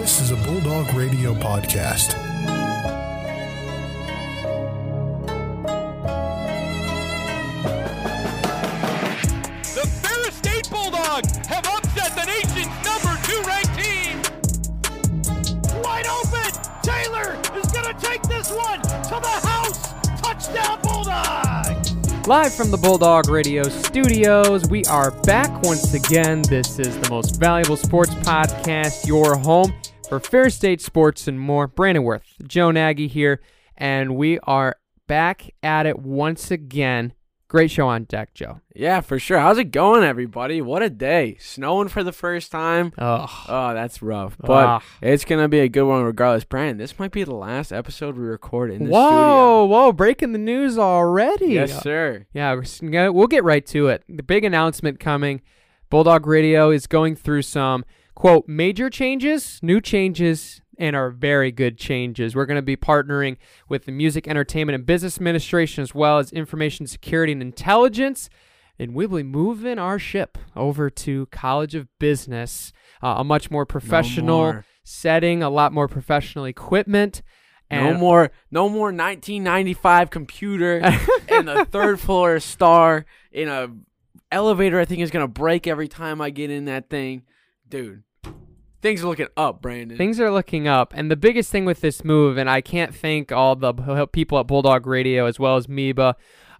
This is a Bulldog Radio podcast. The Ferris State Bulldogs have upset the nation's number two ranked team. Wide open. Taylor is going to take this one to the house. Touchdown Bulldogs. Live from the Bulldog Radio studios, we are back once again. This is the most valuable sports podcast, your home for Ferris State Sports and more. Brandon Worth, Joe Nagy here, and we are back at it once again. Great show on deck, Joe. Yeah, for sure. How's it going, everybody? What a day. Snowing for the first time. Oh, Oh, that's rough. But Ah. it's going to be a good one regardless. Brandon, this might be the last episode we record in the whoa, whoa! Breaking the news already. studio. Yes, sir. Yeah, we're we'll get right to it. The big announcement coming. Bulldog Radio is going through some quote major changes, new changes, and are very good changes. We're going to be partnering with the Music Entertainment and Business Administration as well as Information Security and Intelligence. And we'll be moving our ship over to College of Business, uh, a much more professional more. setting, a lot more professional equipment. no more no more 1995 computer and a third floor star in a elevator I think is going to break every time I get in that thing. Dude, things are looking up, Brandon. Things are looking up, and the biggest thing with this move, and I can't thank all the people at Bulldog Radio as well as MEBA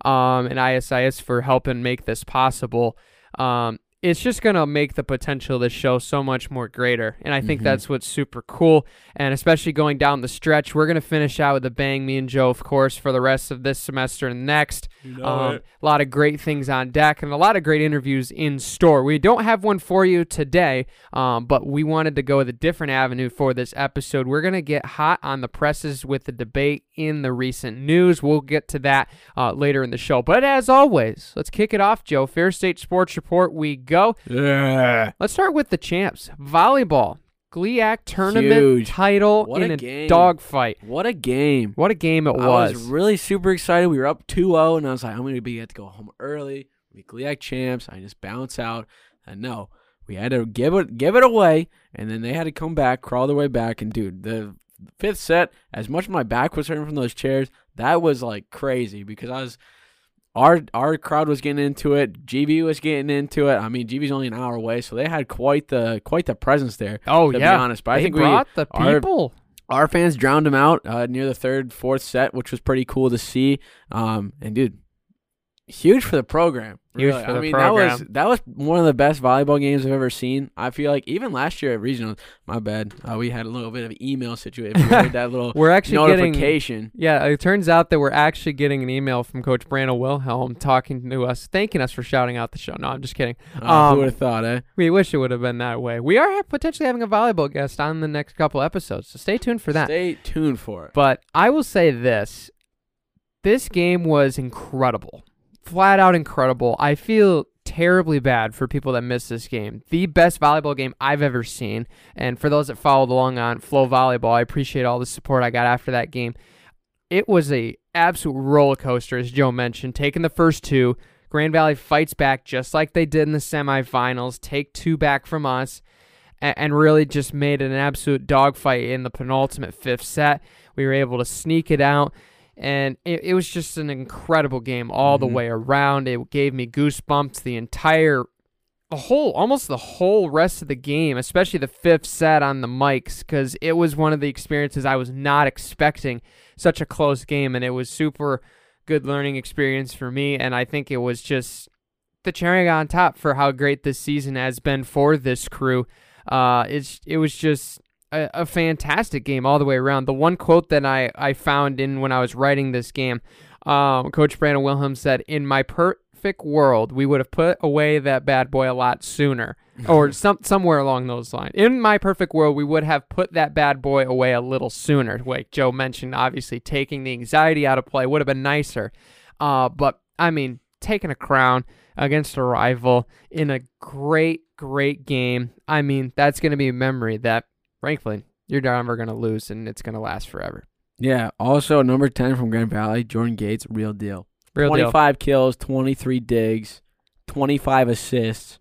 um, and ISIS for helping make this possible. Um, it's just gonna make the potential of this show so much more greater, and I think Mhm. that's what's super cool. And especially going down the stretch, we're gonna finish out with a bang, me and Joe, of course, for the rest of this semester and next. Um, a lot of great things on deck and a lot of great interviews in store. We don't have one for you today, um, but we wanted to go with a different avenue for this episode. We're going to get hot on the presses with the debate in the recent news. We'll get to that uh, later in the show. But as always, let's kick it off, Joe. Ferris State Sports Report, we go. Yeah. Let's start with the champs volleyball. GLIAC tournament Huge. title What in a a, dogfight. What a game. What a game it I was. I was really super excited. We were up 2-0, and I was like, I'm going to be have to go home early. Be GLIAC champs. I just bounce out. And no, we had to give it give it away, and then they had to come back, crawl their way back. And dude, the fifth set, as much as my back was hurting from those chairs, that was like crazy because I was. Our our crowd was getting into it. GB was getting into it. I mean, GB's only an hour away, so they had quite the quite the presence there. oh, to yeah. be honest, but I They think we brought the our- people. our fans drowned him out uh, near the third, fourth set, which was pretty cool to see. Um, and dude, huge for the program. Huge really. for I the mean, that was that was one of the best volleyball games I've ever seen. I feel like even last year at regional, my bad, uh, we had a little bit of email situation. You heard that little We're actually getting notification. Yeah, it turns out that we're actually getting an email from Coach Brandon Wilhelm talking to us, thanking us for shouting out the show. No, I'm just kidding. Uh, Um, who would have thought, eh? We wish it would have been that way. We are potentially having a volleyball guest on the next couple episodes, so stay tuned for that. Stay tuned for it. But I will say this this game was incredible. Flat out incredible. I feel terribly bad for people that missed this game. The best volleyball game I've ever seen. And for those that followed along on FloVolleyball, I appreciate all the support I got after that game. It was a absolute roller coaster, as Joe mentioned. Taking the first two, Grand Valley fights back just like they did in the semifinals, take two back from us, and really just made an absolute dogfight in the penultimate fifth set. We were able to sneak it out, and it, it was just an incredible game all the Mhm. way around. It gave me goosebumps the entire, the whole, almost the whole rest of the game, especially the fifth set on the mics, because it was one of the experiences I was not expecting such a close game, and it was super good learning experience for me, and I think it was just the cherry on top for how great this season has been for this crew. Uh, it's it was just a, a fantastic game all the way around. The one quote that I, I found in when I was writing this game, um, Coach Brandon Wilhelm said, "In my perfect world, we would have put away that bad boy a lot sooner." or some somewhere along those lines. In my perfect world, we would have put that bad boy away a little sooner. Like Joe mentioned, obviously taking the anxiety out of play would have been nicer. Uh, but I mean, taking a crown against a rival in a great, great game. I mean, that's going to be a memory that, frankly, you're never going to lose, and it's going to last forever. Yeah. Also, number 10 from Grand Valley, Jordan Gates, real deal. Real deal. 25 kills, 23 digs, 25 assists.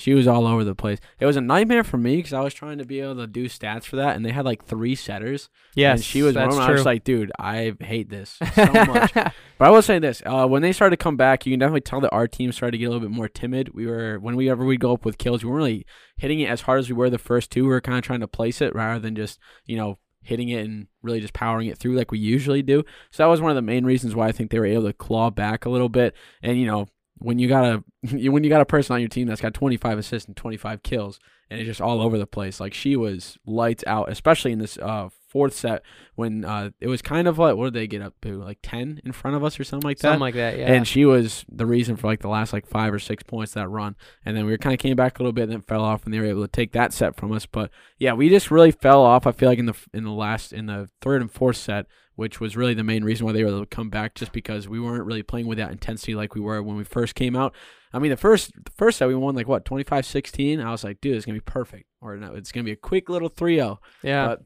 She was all over the place. It was a nightmare for me because I was trying to be able to do stats for that, and they had like three setters. Yes, and she was one that's of them. true. I was like, dude, I hate this so much. But I will say this: uh, when they started to come back, you can definitely tell that our team started to get a little bit more timid. We were when we ever we go up with kills, we weren't really hitting it as hard as we were the first two. We were kind of trying to place it rather than just you know hitting it and really just powering it through like we usually do. So that was one of the main reasons why I think they were able to claw back a little bit. And you know when you got a when you got a person on your team that's got 25 assists and 25 kills and it's just all over the place, like she was lights out, especially in this uh fourth set when uh it was kind of like what did they get up to like 10 in front of us or something like that Something like that. Yeah. and she was the reason for like the last like five or six points that run. And then we kind of came back a little bit, and then fell off, and they were able to take that set from us. But yeah, we just really fell off. I feel like in the in the last in the third and fourth set, which was really the main reason why they were able to come back, just because we weren't really playing with that intensity like we were when we first came out. I mean, the first the first set we won like what 25-16. I was like, dude, it's gonna be perfect, or no, it's gonna be a quick little 3-0. yeah. but-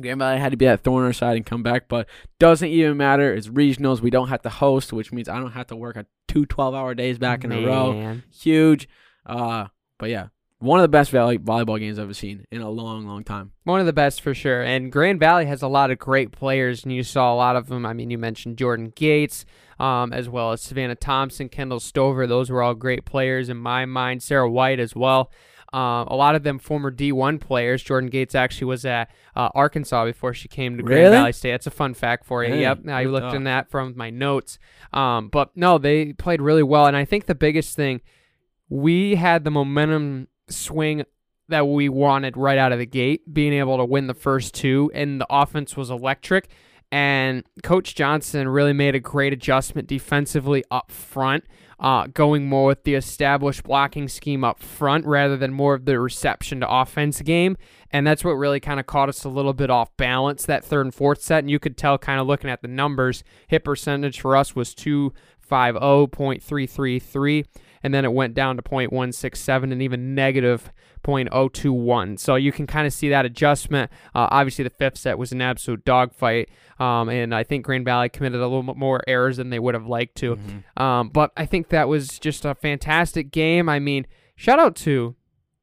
Grand Valley had to be that thorn in our side and come back, but doesn't even matter. It's regionals. We don't have to host, which means I don't have to work a two 12 hour days back in a row. Huge. Uh, but yeah, one of the best volley- volleyball games I've ever seen in a long, long time. One of the best for sure. And Grand Valley has a lot of great players, and you saw a lot of them. I mean, you mentioned Jordan Gates, um, as well as Savannah Thompson, Kendall Stover. Those were all great players in my mind. Sarah White as well. Uh, a lot of them former D1 players. Jordan Gates actually was at uh, Arkansas before she came to Grand Really? Valley State. That's a fun fact for you. Dang, yep, I looked in that from my notes. Um, but no, they played really well, and I think the biggest thing we had the momentum swing that we wanted right out of the gate, being able to win the first two, and the offense was electric. And Coach Johnson really made a great adjustment defensively up front, uh, going more with the established blocking scheme up front rather than more of the reception to offense game. And that's what really kind of caught us a little bit off balance that third and fourth set. And you could tell kind of looking at the numbers, hit percentage for us was 250.333 and then it went down to 0.167 and even negative 0.021. So you can kind of see that adjustment. Uh, obviously, the fifth set was an absolute dogfight, um, and I think Grand Valley committed a little bit more errors than they would have liked to. Mm-hmm. Um, but I think that was just a fantastic game. I mean, shout out to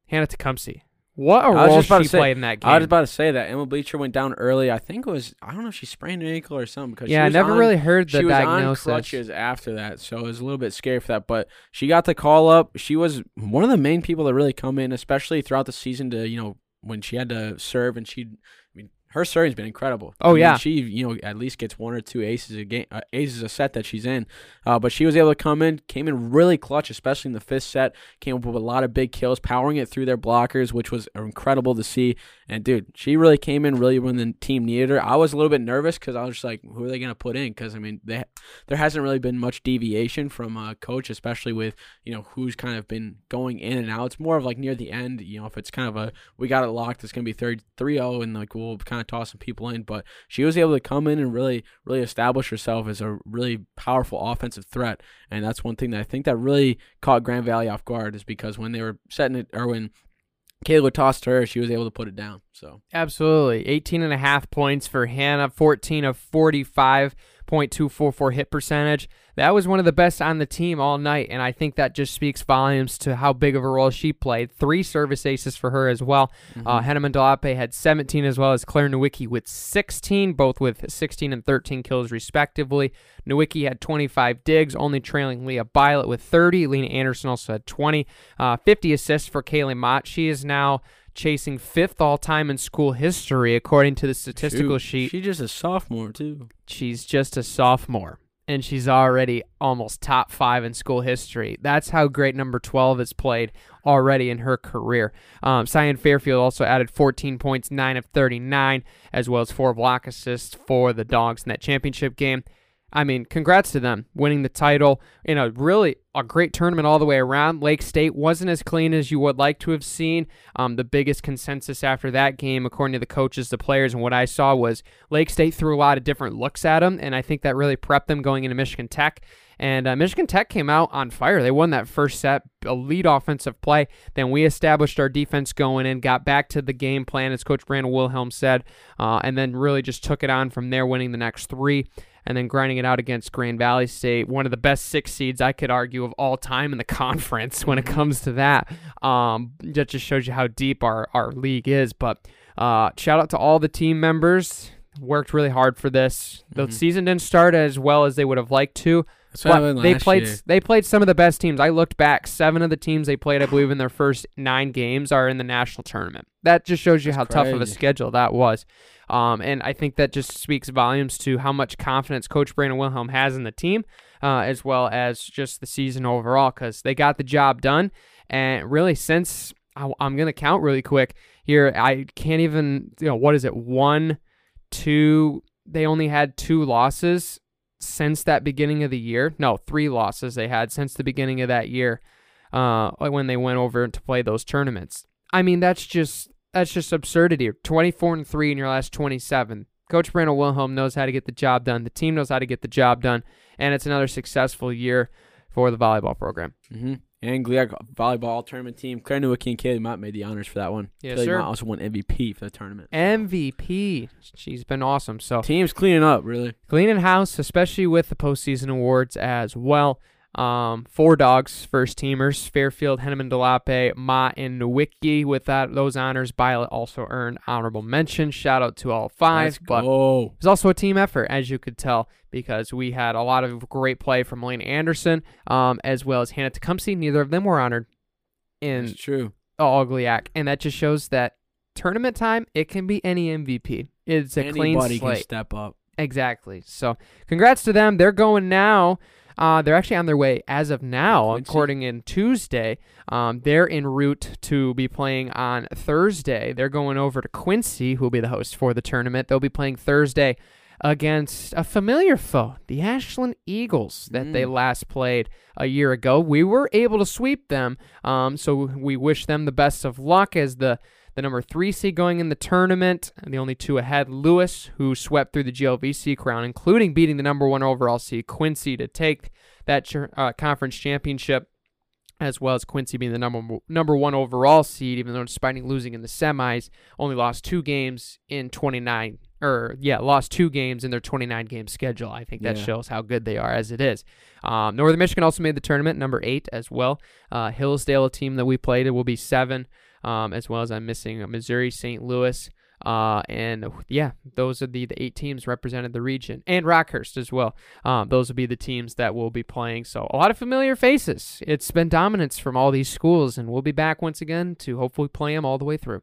Hannah Tecumseh. What a I was role just about she to say- played in that game. I was about to say that Emma Bleacher went down early. I think it was I don't know if she sprained an ankle or something. Because yeah, she I never on- really heard the she was diagnosis. on crutches after that, so it was a little bit scary for that. But she got the call up. She was one of the main people that really come in, especially throughout the season. To you know when she had to serve and she, Her serving's been incredible. Oh, I mean, yeah. she you know at least gets one or two aces a game, uh, aces a set that she's in. Uh, but she was able to come in, came in really clutch, especially in the fifth set. Came up with a lot of big kills, powering it through their blockers, which was incredible to see. And dude, she really came in really when the team needed her. I was a little bit nervous because I was just like, who are they gonna put in? Because I mean, they, there hasn't really been much deviation from uh, coach, especially with you know who's kind of been going in and out. It's more of like near the end. You know, if it's kind of a we got it locked, it's gonna be 3 3-0 and like we'll kind of toss some people in. But she was able to come in and really really establish herself as a really powerful offensive threat. And that's one thing that I think that really caught Grand Valley off guard is because when they were setting it or when Kayla tossed her, she was able to put it down. So Absolutely. 18 and a half points for Hannah, 14 of 45.244 hit percentage. That was one of the best on the team all night, and I think that just speaks volumes to how big of a role she played. Three service aces for her as well. Uh, Hannah Mandalape had 17 as well as Claire Nowicki with 16, both with 16 and 13 kills respectively. Nowicki had 25 digs, only trailing Leah Bylot with 30. Lena Anderson also had 20. Uh, 50 assists for Kaylee Mott. She is now chasing fifth all time in school history, according to the statistical Shoot, sheet. She's just a sophomore too. She's just a sophomore, and she's already almost top five in school history. That's how great number 12 has played already in her career. Um, Cyan Fairfield also added 14 points, 9 of 39, as well as four block assists for the Dogs in that championship game. I mean, congrats to them winning the title in a really a great tournament all the way around. Lake State wasn't as clean as you would like to have seen. Um, the biggest consensus after that game, according to the coaches, the players, and what I saw was Lake State threw a lot of different looks at them, and I think that really prepped them going into Michigan Tech. And uh, Michigan Tech came out on fire. They won that first set, elite offensive play. Then we established our defense going in, got back to the game plan, as Coach Brandon Wilhelm said, uh, and then really just took it on from there, winning the next three. And then grinding it out against Grand Valley State, one of the best six seeds I could argue of all time in the conference when it comes to that. Um, that just shows you how deep our, our league is. But uh, shout out to all the team members. Worked really hard for this. The Mhm. season didn't start as well as they would have liked to. But they played year. they played some of the best teams. I looked back, seven of the teams they played, I believe, in their first nine games are in the national tournament. That just shows you That's how tough of a schedule that was. Um, and I think that just speaks volumes to how much confidence Coach Brandon Wilhelm has in the team, uh, as well as just the season overall, because they got the job done. And really, since I, I'm going to count really quick here, I can't even, you know, what is it? One, two, they only had two losses since that beginning of the year. No, three losses they had since the beginning of that year uh, when they went over to play those tournaments. I mean, that's just that's just absurdity. 24 and 3 in your last 27. Coach Brandon Wilhelm knows how to get the job done. The team knows how to get the job done, and it's another successful year for the volleyball program. Mm-hmm. And GLIAC volleyball tournament team. Claire Nowicki and Kaylee Mott made the honors for that one. Yes, Kaylee sir. Mott also won MVP for the tournament. MVP. She's been awesome. So Team's cleaning up, really. cleaning house, especially with the postseason awards as well. Um, four dogs, first teamers: Fairfield, Henneman, Delape, Ma, and Nowicki. With that, those honors, Violet also earned honorable mention. Shout out to all 5 Let's but go. it was also a team effort, as you could tell, because we had a lot of great play from Lane Anderson, um, as well as Hannah Tecumseh. Neither of them were honored in It's true. All-GLIAC, and that just shows that tournament time it can be any MVP. It's a clean slate. Anybody can step up. Exactly. So, congrats to them. They're going now. Uh, they're actually on their way as of now, Quincy. according in Tuesday. Um, they're en route to be playing on Thursday. They're going over to Quincy, who will be the host for the tournament. They'll be playing Thursday against a familiar foe, the Ashland Eagles, that they Mm. last played a year ago. We were able to sweep them, um, so we wish them the best of luck as the the number three seed going in the tournament, and the only two ahead, Lewis, who swept through the GLVC crown, including beating the number one overall seed Quincy to take that uh, conference championship, as well as Quincy being the number number one overall seed, even though despite losing in the semis, only lost two games in 29 or yeah, lost two games in their 29 game schedule. I think that Yeah. shows how good they are as it is. Um, Northern Michigan also made the tournament, number eight as well. Uh, Hillsdale, a team that we played, it will be seven, um, as well as I'm missing Missouri, St. Louis. Uh, and yeah, those are the, the eight teams represented the region, and Rockhurst as well. Um, those will be the teams that will be playing. So a lot of familiar faces. It's been dominance from all these schools, and we'll be back once again to hopefully play them all the way through.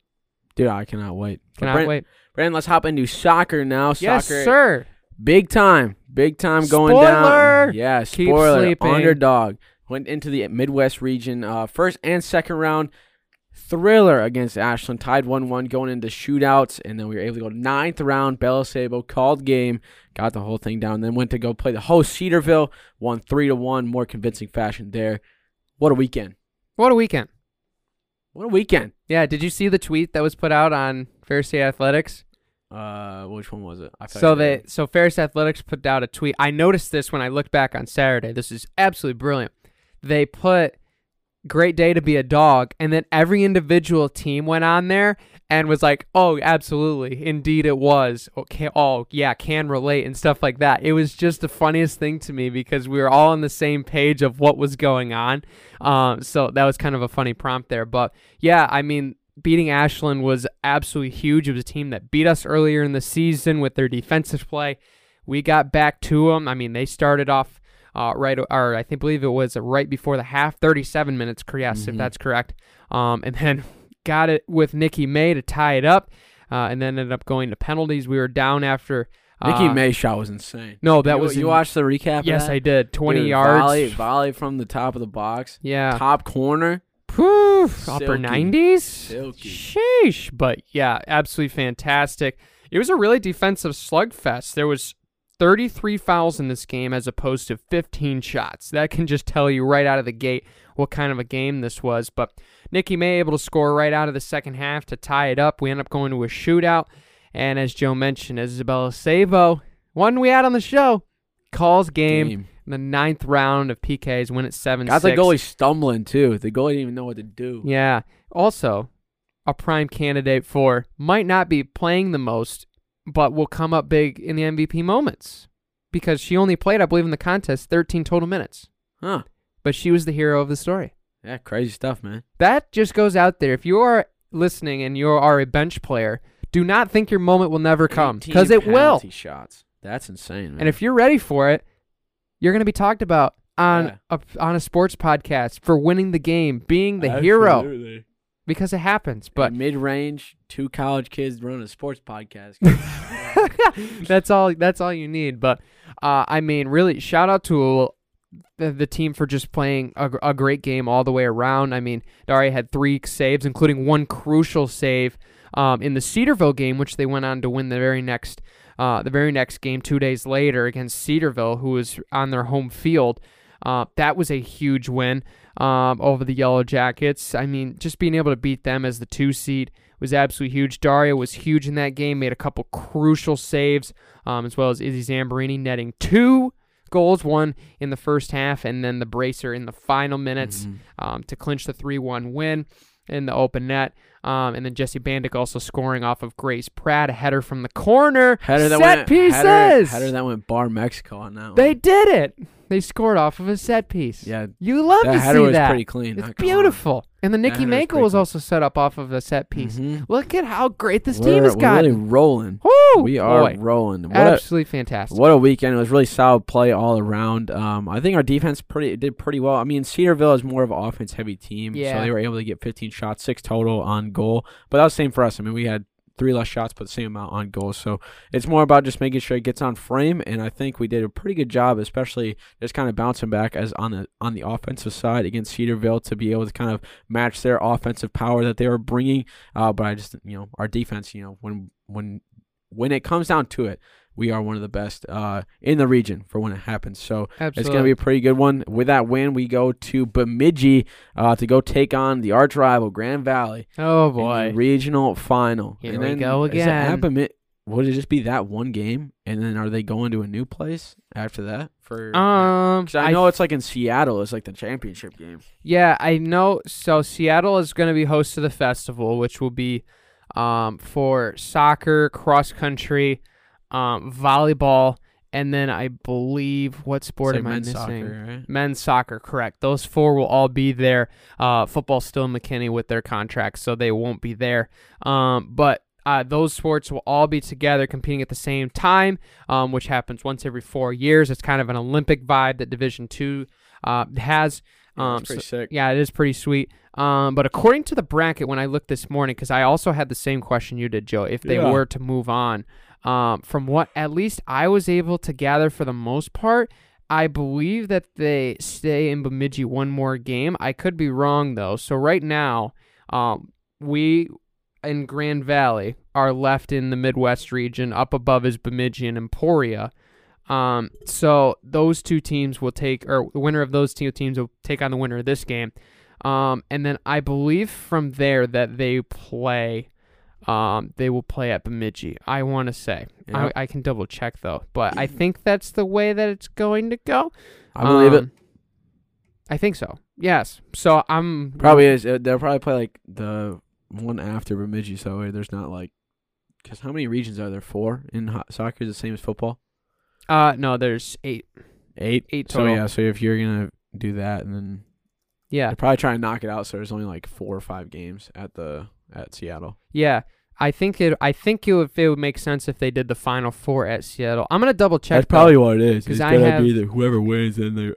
Dude, I cannot wait. Cannot Brandon, wait. Brandon, let's hop into soccer now. Yes, sir. Big time. Big time going Spoiler! down. Yeah, Keep spoiler. sleeping. Underdog. Went into the Midwest region. Uh, first and second round. Thriller against Ashland. Tied 1 1 going into shootouts. And then we were able to go ninth round. Bella Sabo called game. Got the whole thing down. Then went to go play the host Cedarville. Won 3 to 1. More convincing fashion there. What a weekend. What a weekend. What a weekend. Yeah, did you see the tweet that was put out on Ferris State Athletics? Uh, which one was it? I So they so Ferris Athletics put out a tweet. I noticed this when I looked back on Saturday. This is absolutely brilliant. They put great day to be a dog and then every individual team went on there and was like, "Oh, absolutely. Indeed it was." Okay, oh, yeah, can relate and stuff like that. It was just the funniest thing to me because we were all on the same page of what was going on. Um so that was kind of a funny prompt there, but yeah, I mean beating Ashland was absolutely huge. It was a team that beat us earlier in the season with their defensive play. We got back to them. I mean, they started off uh, right, or I think believe it was right before the half, 37 minutes. Yes, if Mhm. that's correct. Um, and then got it with Nikki May to tie it up, uh, and then ended up going to penalties. We were down after. Nikki uh, May's shot was insane. No, that you, was you in- watched the recap. Yes? I did. 20 Dude, yards. Volley, volley from the top of the box. Yeah. Top corner. Poof, upper 90s. Silky. Sheesh. But yeah, absolutely fantastic. It was a really defensive slugfest. There was 33 fouls in this game as opposed to 15 shots. That can just tell you right out of the gate what kind of a game this was. But Nikki May able to score right out of the second half to tie it up. We end up going to a shootout. And as Joe mentioned, Isabella Savo, one we had on the show, calls game, Game. in the ninth round of PKs, win at 7 Got the goalie stumbling too. The goalie didn't even know what to do. Yeah. Also, a prime candidate for might not be playing the most, but will come up big in the MVP moments. because she only played, I believe, in the contest 13 total minutes, Huh. but she was the hero of the story. Yeah, crazy stuff, man. That just goes out there. If you are listening and you are a bench player, do not think your moment will never come because it will. penalty shots. That's insane, man. And if you're ready for it, you're going to be talked about on Yeah. a, on a sports podcast for winning the game, being the hero Absolutely. Because it happens. But mid range, two college kids running a sports podcast. that's all. That's all you need. But uh, I mean, really, shout out to the, the team for just playing a, a great game all the way around. I mean, Daria had three saves, including one crucial save um, in the Cedarville game, which they went on to win the very next. Uh, the very next game, two days later, against Cedarville, who was on their home field, uh, that was a huge win um, over the Yellow Jackets. I mean, just being able to beat them as the two seed was absolutely huge. Daria was huge in that game, made a couple crucial saves, um, as well as Izzy Zamborini netting two goals, one in the first half, and then the bracer in the final minutes Mhm. um, to clinch the 3 1 win in the open net. Um, and then Jesse Bandick also scoring off of Grace Pratt, a header from the corner. Header that set went pieces. Header, header that went bar Mexico on that one. they did it. They scored off of a set piece. yeah, You love that to header see was that. pretty clean. It's beautiful. And the Nicky header was Mako was also set up off of a set piece. Mhm. Look at how great this We're, team has we're really rolling. Woo! We are Boy, rolling. What a, absolutely fantastic. What a weekend! It was really solid play all around. Um, I think our defense pretty did pretty well. I mean, Cedarville is more of an offense heavy team, Yeah. so they were able to get 15 shots, six total on goal. But that was the same for us. I mean, we had three less shots, but same amount on goals. So it's more about just making sure it gets on frame, and I think we did a pretty good job, especially just kind of bouncing back as on the on the offensive side against Cedarville to be able to kind of match their offensive power that they were bringing. Uh, but I just you know our defense, you know, when when when it comes down to it, we are one of the best uh, in the region for when it happens. So Absolutely. it's going to be a pretty good one. With that win, we go to Bemidji uh, to go take on the arch rival Grand Valley oh boy. regional final. Here and we then go is it at again. Would it just be that one game, and then are they going to a new place after that? For Um, I know it's like in Seattle. It's like the championship game. Yeah, I know. So Seattle is going to be host to the festival, which will be um, for soccer, cross country, um, volleyball, and then I believe what sport It's am I missing? soccer, right? Men's soccer, correct. Those four will all be there. Uh, football still in McKinney with their contracts, so they won't be there. Um, but uh, those sports will all be together competing at the same time, um, which happens once every four years. It's kind of an Olympic vibe that Division Two uh, has. Um, it's pretty so- sick. yeah, it is pretty sweet. Um, but according to the bracket, when I looked this morning, because I also had the same question you did, Joe, if they Yeah. were to move on, um, from what at least I was able to gather for the most part, I believe that they stay in Bemidji one more game. I could be wrong though. So right now, um, we in Grand Valley are left in the Midwest region. Up above is Bemidji and Emporia. Um, so those two teams will take, or the winner of those two teams will take on the winner of this game. Um, and then I believe from there that they play, um, they will play at Bemidji. I want to say. Yeah. I, I can double check though, but I think that's the way that it's going to go. I believe it. Um, I think so. Yes. So I'm Probably is. Uh, They'll probably play like the one after Bemidji, so there's not like. Because how many regions are there? Four in ho- soccer is the same as football. Uh, no, there's eight. Eight. Eight So yeah, so if you're gonna do that, and then Yeah. they're probably trying to knock it out, so there's only like four or five games at the at Seattle. Yeah. I think it. I think it would, it would make sense if they did the final four at Seattle. I'm gonna double check. That's though. probably what it is. It's I gonna have- be the whoever wins, and they.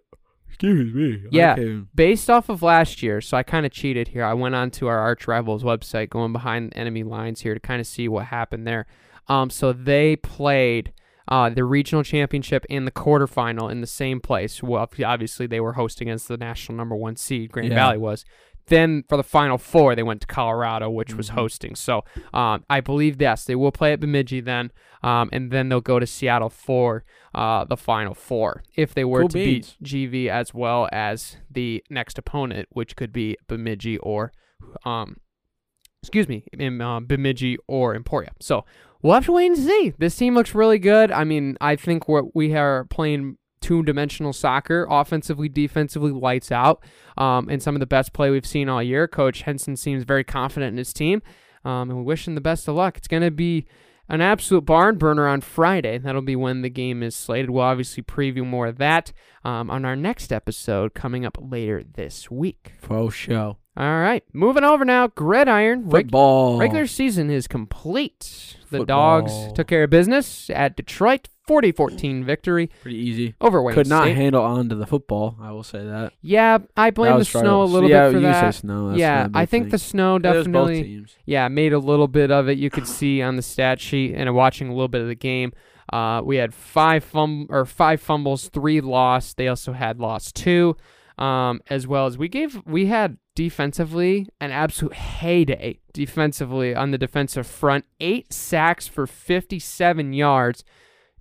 Excuse me. Yeah. based off of last year, so I kind of cheated here. I went on to our arch rivals website, going behind enemy lines here to kind of see what happened there. Um, so they played uh, the regional championship and the quarterfinal in the same place. Well, obviously they were hosting against the national number one seed, Grand Yeah. Valley was. Then for the final four, they went to Colorado, which was Mhm. hosting. So um, I believe yes, they will play at Bemidji then, um, and then they'll go to Seattle for uh, the final four if they were Cool to beans. beat GV as well as the next opponent, which could be Bemidji or, um, excuse me, in, uh, Bemidji or Emporia. So we'll have to wait and see. This team looks really good. I mean, I think what we are playing two-dimensional soccer, offensively, defensively, lights out, um, and some of the best play we've seen all year. Coach Henson seems very confident in his team, um, and we wish him the best of luck. It's going to be an absolute barn burner on Friday. That'll be when the game is slated. We'll obviously preview more of that um, on our next episode coming up later this week. Faux show. All right, moving over now. Gridiron Football. regular season is complete. The Football. Dogs took care of business at Detroit, 40-14 victory Pretty easy. over Wayne Could not State. handle onto the football. I will say that. yeah, I blame the snow a little yeah, bit for you that. say snow. That's yeah, I think thing. the snow It was both definitely yeah, made a little bit of it. You could see on the stat sheet and watching a little bit of the game. Uh, we had five fum or five fumbles, three lost. They also had lost two, um, as well as we gave we had defensively an absolute heyday defensively on the defensive front. Eight sacks for 57 yards,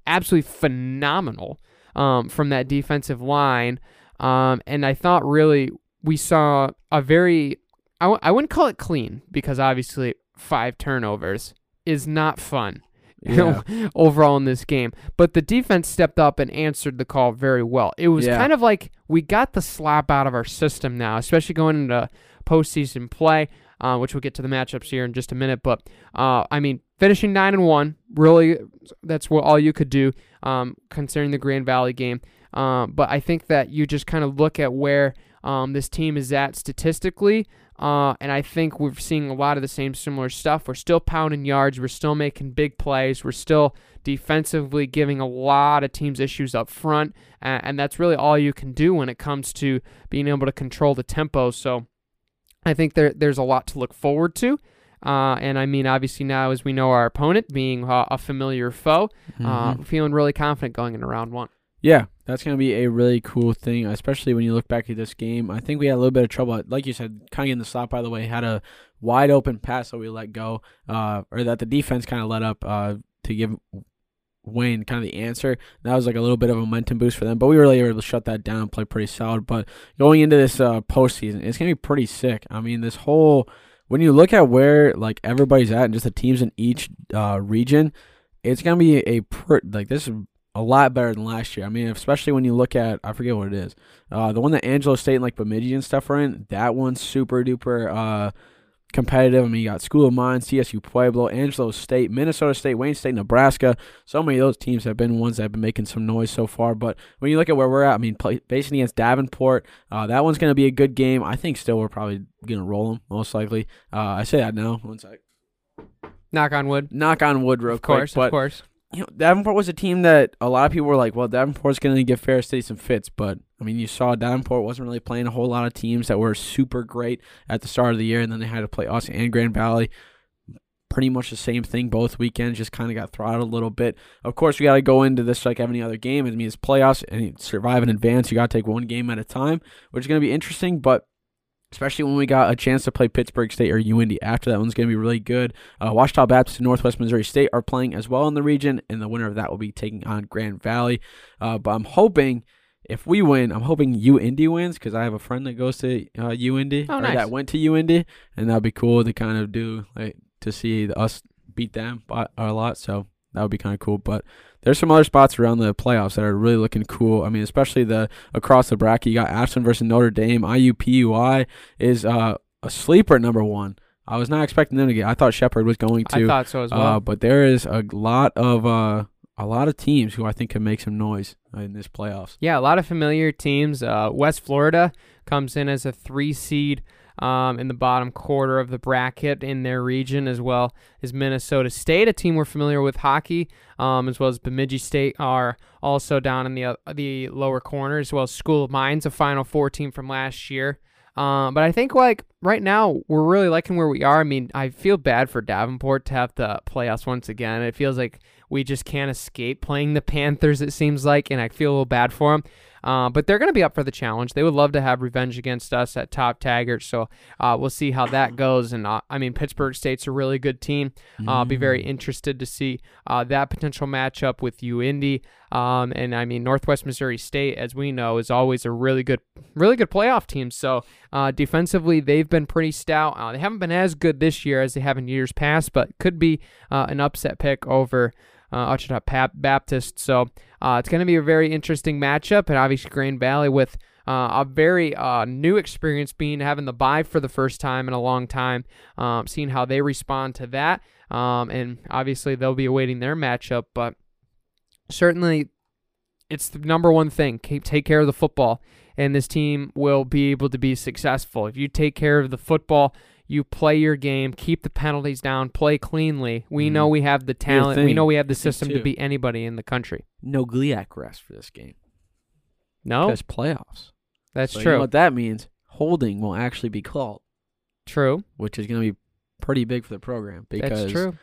absolutely phenomenal um, from that defensive line. Um, and I thought really we saw a very I w- I wouldn't call it clean because obviously five turnovers is not fun Yeah. overall in this game. But the defense stepped up and answered the call very well. It was Yeah. kind of like we got the slap out of our system now, especially going into postseason play, uh, which we'll get to the matchups here in just a minute. But uh, I mean, finishing nine and one, really, that's what all you could do, um, considering the Grand Valley game. Um, but I think that you just kind of look at where um, this team is at statistically. Uh, and I think we're seeing a lot of the same similar stuff. We're still pounding yards. We're still making big plays. We're still defensively giving a lot of teams issues up front. And, and that's really all you can do when it comes to being able to control the tempo. So I think there, there's a lot to look forward to. Uh, and I mean, obviously, now as we know our opponent being uh, a familiar foe, uh, Mhm. feeling really confident going into round one. Yeah, that's going to be a really cool thing, especially when you look back at this game. I think we had a little bit of trouble. Like you said, kind of in the slot, by the way, had a wide open pass that we let go, uh, or that the defense kind of let up uh, to give Wayne kind of the answer. That was like a little bit of a momentum boost for them, but we were able to shut that down, play pretty solid. But going into this uh, postseason, it's going to be pretty sick. I mean, this whole, when you look at where like everybody's at and just the teams in each uh, region, it's going to be a, like, this is a lot better than last year. I mean, especially when you look at I forget what it is. Uh, the one that Angelo State and like Bemidji and stuff are in, that one's super duper uh competitive. I mean, you got School of Mines, CSU Pueblo, Angelo State, Minnesota State, Wayne State, Nebraska. So many of those teams have been ones that have been making some noise so far. But when you look at where we're at, I mean, play, facing against Davenport, uh, that one's going to be a good game. I think still we're probably going to roll them most likely. Uh, I say that now. One sec. Knock on wood. Knock on wood, real Of course, quick. But of course. You know, Davenport was a team that a lot of people were like, well, Davenport's going to give Ferris State some fits. But, I mean, you saw Davenport wasn't really playing a whole lot of teams that were super great at the start of the year, and then they had to play us and Grand Valley. Pretty much the same thing both weekends, just kind of got throttled a little bit. Of course, we got to go into this like any other game. I mean, it's playoffs, and survive in advance. You got to take one game at a time, which is going to be interesting. But especially when we got a chance to play Pittsburg State or UIndy after that one's going to be really good. Uh, Ouachita Baptist and Northwest Missouri State are playing as well in the region, and the winner of that will be taking on Grand Valley. Uh, but I'm hoping if we win, I'm hoping UIndy wins because I have a friend that goes to uh, UIndy Oh, or nice. that went to UIndy, and that'd be cool to kind of do like to see us beat them by a lot. So that would be kind of cool. But there's some other spots around the playoffs that are really looking cool. I mean, especially the across the bracket. You got Ashland versus Notre Dame. IUPUI is uh, a sleeper number one. I was not expecting them to get. I thought Shepherd was going to. I thought so as well. uh, but there is a lot of uh, a lot of teams who I think can make some noise in this playoffs. Yeah, a lot of familiar teams. Uh, West Florida comes in as a three seed um, in the bottom quarter of the bracket in their region, as well as Minnesota State, a team we're familiar with hockey, um, as well as Bemidji State are also down in the uh, the lower corner, as well as School of Mines, a Final Four team from last year. Um, but I think like right now we're really liking where we are. I mean, I feel bad for Davenport to have to play us once again. It feels like we just can't escape playing the Panthers. It seems like, and I feel a little bad for them. Uh, but they're going to be up for the challenge. They would love to have revenge against us at Top Taggart. So uh, we'll see how that goes. And uh, I mean, Pittsburg State's a really good team. Uh, I'll be very interested to see uh, that potential matchup with UIndy. Um, and I mean, Northwest Missouri State, as we know, is always a really good, really good playoff team. So uh, defensively, they've been pretty stout. Uh, they haven't been as good this year as they have in years past, but could be uh, an upset pick over uh, Baptist. So uh, it's going to be a very interesting matchup, and obviously Grand Valley with uh, a very uh, new experience being having the bye for the first time in a long time, um, seeing how they respond to that. Um, and obviously, they'll be awaiting their matchup, but certainly it's the number one thing. Keep, take care of the football, and this team will be able to be successful. If you take care of the football, you play your game, keep the penalties down, play cleanly. We Mhm. know we have the talent. We know we have the system to beat anybody in the country. No GLIAC rest for this game. No, Because playoffs. that's So you true. know what that means? Holding will actually be called, true. which is going to be pretty big for the program because That's true.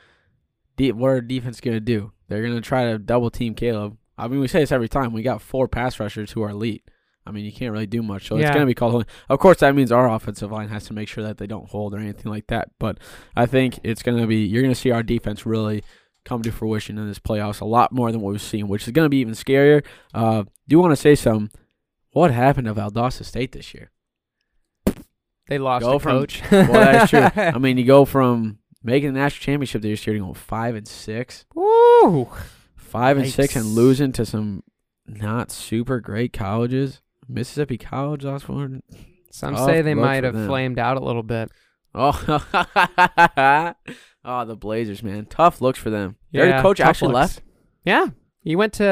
de- what are defense going to do? They're going to try to double team Caleb. I mean, we say this every time. We got four pass rushers who are elite. I mean, you can't really do much. So it's going to be called holding. Of course, that means our offensive line has to make sure that they don't hold or anything like that. But I think it's going to be, you're going to see our defense really come to fruition in this playoffs a lot more than what we've seen, which is going to be even scarier. Uh, do you want to say something? What happened to Valdosta State this year? They lost Go a from- coach. Well, that's true. I mean, you go from making the national championship this year to go five and six, Woo! five and six, and losing to some not super great colleges. Mississippi College lost one. Some Tough say they look might for have them. flamed out a little bit. Oh, oh, the Blazers, man, tough looks for them. Their Yeah, coach tough actually looks. left. Yeah, he went to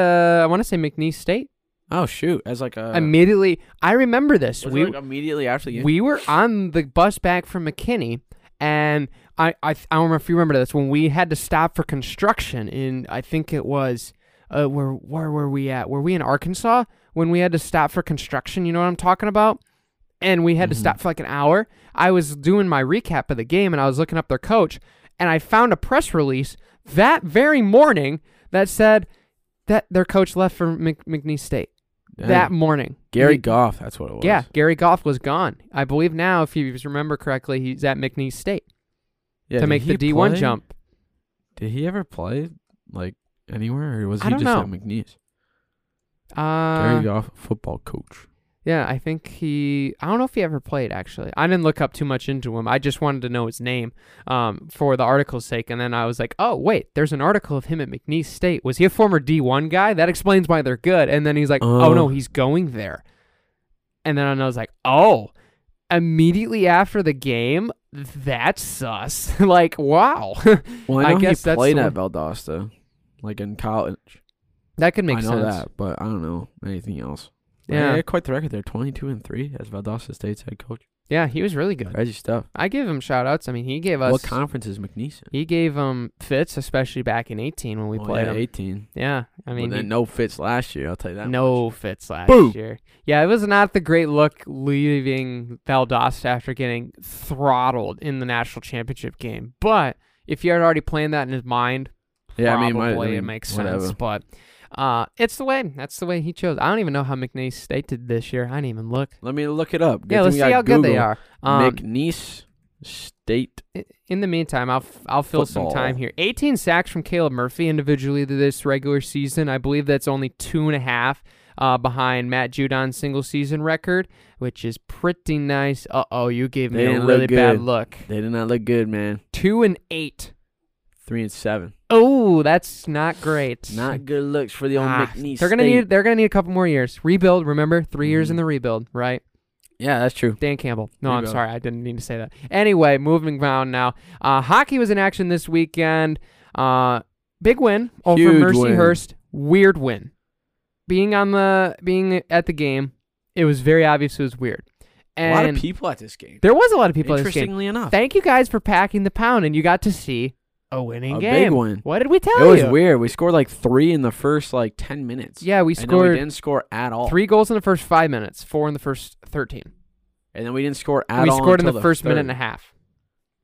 I want to say McNeese State. Oh shoot, as like a Immediately, I remember this. was it We like immediately after the game. we were on the bus back from McKinney, and I, I I don't remember if you remember this when we had to stop for construction in I think it was uh where where were we at? Were we in Arkansas when we had to stop for construction? You know what I'm talking about? And we had to Mhm. stop for like an hour. I was doing my recap of the game and I was looking up their coach, and I found a press release that very morning that said that their coach left for Mc, McNeese State Dang. that morning. Gary He- Goff, that's what it was. yeah, Gary Goff was gone. I believe now, if you remember correctly, he's at McNeese State Yeah, to make the D1 play? jump. Did he ever play like anywhere, or was he just know. at McNeese? Uh, Gary Goff, football coach. yeah, I think he. I don't know if he ever played. Actually, I didn't look up too much into him. I just wanted to know his name, um, for the article's sake. And then I was like, oh wait, there's an article of him at McNeese State. Was he a former D1 guy? That explains why they're good. And then he's like, oh Oh. no, he's going there. And then I was like, oh. Immediately after the game, that's sus. like, wow. Well, I I guess he that's played at Valdosta, like in college. That could make I know sense. that, but I don't know anything else. But Yeah. quite the record there, twenty-two and three as Valdosta State's head coach. Yeah, he was really good. Crazy stuff. I give him shout outs. I mean, he gave us What conference is McNeese in? he gave um fits, especially back in 18 when we Oh, played yeah, him. eighteen. Yeah, I mean, mean, he- no fits last year. I'll tell you that. no much. fits last Boom. year. Yeah, it was not the great look leaving Valdosta after getting throttled in the national championship game. But if he had already planned that in his mind, Yeah, I mean, probably my, I it makes whatever. sense. But uh, it's the way. That's the way he chose. I don't even know how McNeese State did this year. I didn't even look. Let me look it up. Good yeah, let's see how good they are. Um, McNeese State. In the meantime, I'll f- I'll fill some time here. 18 sacks from Caleb Murphy individually this regular season. I believe that's only two and a half uh, behind Matt Judon's single season record, which is pretty nice. Uh oh, you gave me They a really bad look. They did not look good, man. Two and eight. Three and seven. Oh, that's not great. Not good looks for the old Ah, McNeese. They're gonna State. need. They're gonna need a couple more years. Rebuild. Remember, 3 years in Mhm. the rebuild. Right. Yeah, that's true. Dan Campbell. No, I'm sorry. I didn't mean to say that. Anyway, moving on now. Uh, hockey was in action this weekend. Uh, big win over Huge win. Mercyhurst. Weird win. Being on the being at the game, it was very obvious it was weird. And a lot of people at this game. there was a lot of people at this game. Interestingly enough, Thank you guys for packing the pound, and you got to see a winning a game. big one. What did we tell you? It was weird. We scored like three in the first like ten minutes. Yeah, we and then we scored didn't score at all. three goals in the first five minutes, four in the first thirteen. and then we didn't score at we all. scored in until the first minute and a half.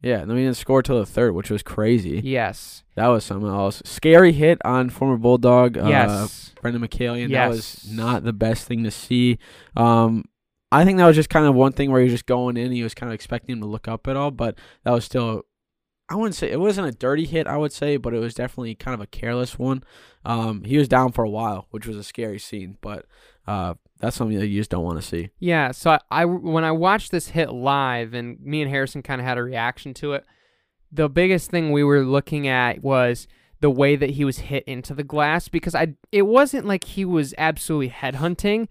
Yeah, and then we didn't score till the third, which was crazy. Yes. That was something else. Scary hit on former Bulldog. Uh, yes. Brendan McCallion. Yes. That was not the best thing to see. Um, I think that was just kind of one thing where he was just going in. And he was kind of expecting him to look up at all, but that was still. I wouldn't say it wasn't a dirty hit. I would say, but it was definitely kind of a careless one. Um, he was down for a while, which was a scary scene, but uh, that's something that you just don't want to see. Yeah, so I, I when I watched this hit live, and me and Harrison kind of had a reaction to it. The biggest thing we were looking at was the way that he was hit into the glass because I it wasn't like he was absolutely headhunting.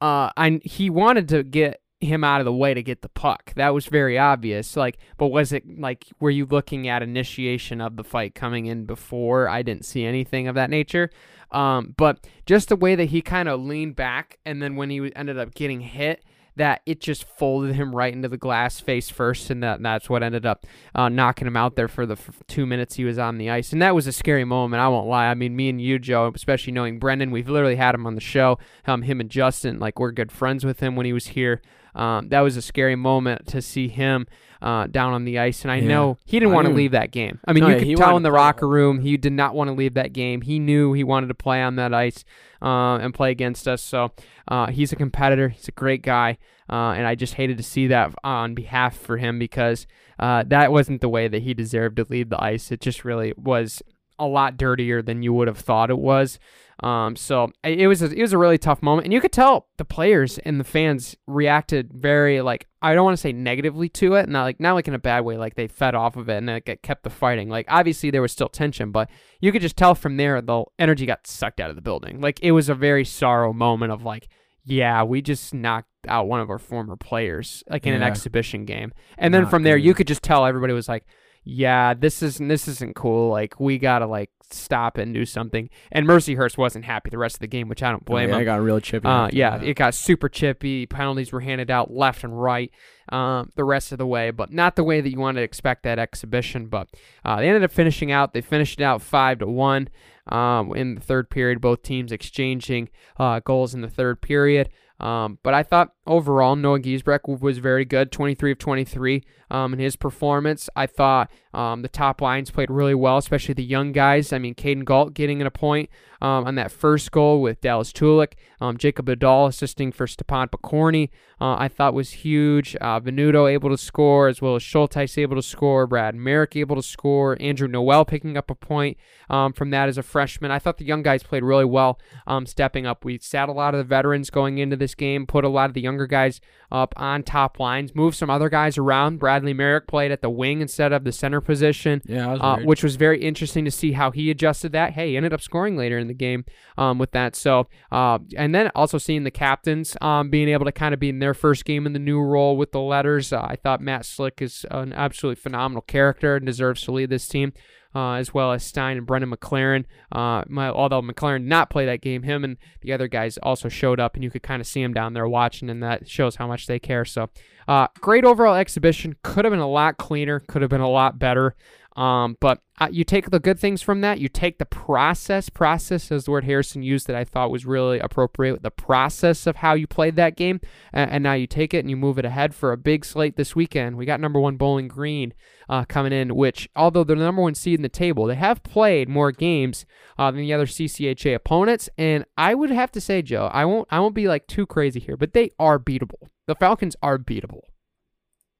uh, I he wanted to get him out of the way to get the puck. That was very obvious. Like, but was it like were you looking at initiation of the fight coming in before? I didn't see anything of that nature. Um, but just the way that he kind of leaned back, and then when he ended up getting hit, that it just folded him right into the glass face first, and that and that's what ended up uh, knocking him out there for the f- two minutes he was on the ice. And that was a scary moment. I won't lie. I mean, me and you, Joe, especially knowing Brendan, we've literally had him on the show. Um, him and Justin, like we're good friends with him when he was here. Um, that was a scary moment to see him uh, down on the ice, and I Yeah. know he didn't want to leave that game. I mean, No, you yeah, could tell in the locker room he did not want to leave that game. He knew he wanted to play on that ice uh, and play against us. So uh, he's a competitor. He's a great guy, uh, and I just hated to see that on behalf for him because uh, that wasn't the way that he deserved to leave the ice. It just really was a lot dirtier than you would have thought it was. Um, so it was a, it was a really tough moment, and you could tell the players and the fans reacted very like I don't want to say negatively to it, not like not like in a bad way, like they fed off of it and it kept the fighting. Like obviously there was still tension, but you could just tell from there the energy got sucked out of the building. Like it was a very sorrow moment of like, yeah, we just knocked out one of our former players like in an exhibition game, and then Not from there good. you could just tell everybody was like yeah, this isn't this isn't cool. Like we gotta like stop and do something. And Mercyhurst wasn't happy the rest of the game, which I don't blame Oh, yeah, him. I got real chippy. Uh, yeah, that. it got super chippy. Penalties were handed out left and right um, the rest of the way, but not the way that you want to expect that exhibition. But uh, they ended up finishing out. They finished it out five to one um, in the third period. Both teams exchanging uh, goals in the third period. Um, but I thought overall Noah Giesbrecht was very good, 23 of 23 um, in his performance. I thought um, the top lines played really well, especially the young guys. I mean, Caden Galt getting in a point um, on that first goal with Dallas Tulik. Um, Jacob Adal assisting for Stepan Pokorny, uh, I thought was huge. Uh, Venuto able to score, as well as Schulteis able to score. Brad Merrick able to score. Andrew Noel picking up a point um, from that as a freshman. I thought the young guys played really well, um, stepping up. We sat a lot of the veterans going into this game, put a lot of the younger guys up on top lines, moved some other guys around. Bradley Merrick played at the wing instead of the center position yeah, was uh, which was very interesting to see how he adjusted that. Hey, he ended up scoring later in the game um, with that. So, uh, and then also seeing the captains um, being able to kind of be in their first game in the new role with the letters. Uh, I thought Matt Slick is an absolutely phenomenal character and deserves to lead this team. Uh, as well as Stein and Brendan McLaren. Uh, my, although McLaren did not play that game, him and the other guys also showed up, and you could kind of see them down there watching, and that shows how much they care. So, uh, great overall exhibition. Could have been a lot cleaner. Could have been a lot better. Um, but uh, you take the good things from that. You take the process. Process is the word Harrison used that I thought was really appropriate. The process of how you played that game, and, and now you take it and you move it ahead for a big slate this weekend. We got number one Bowling Green uh, coming in, which although they're the number one seed in the table, they have played more games uh, than the other CCHA opponents. And I would have to say, Joe, I won't I won't be like too crazy here, but they are beatable. The Falcons are beatable.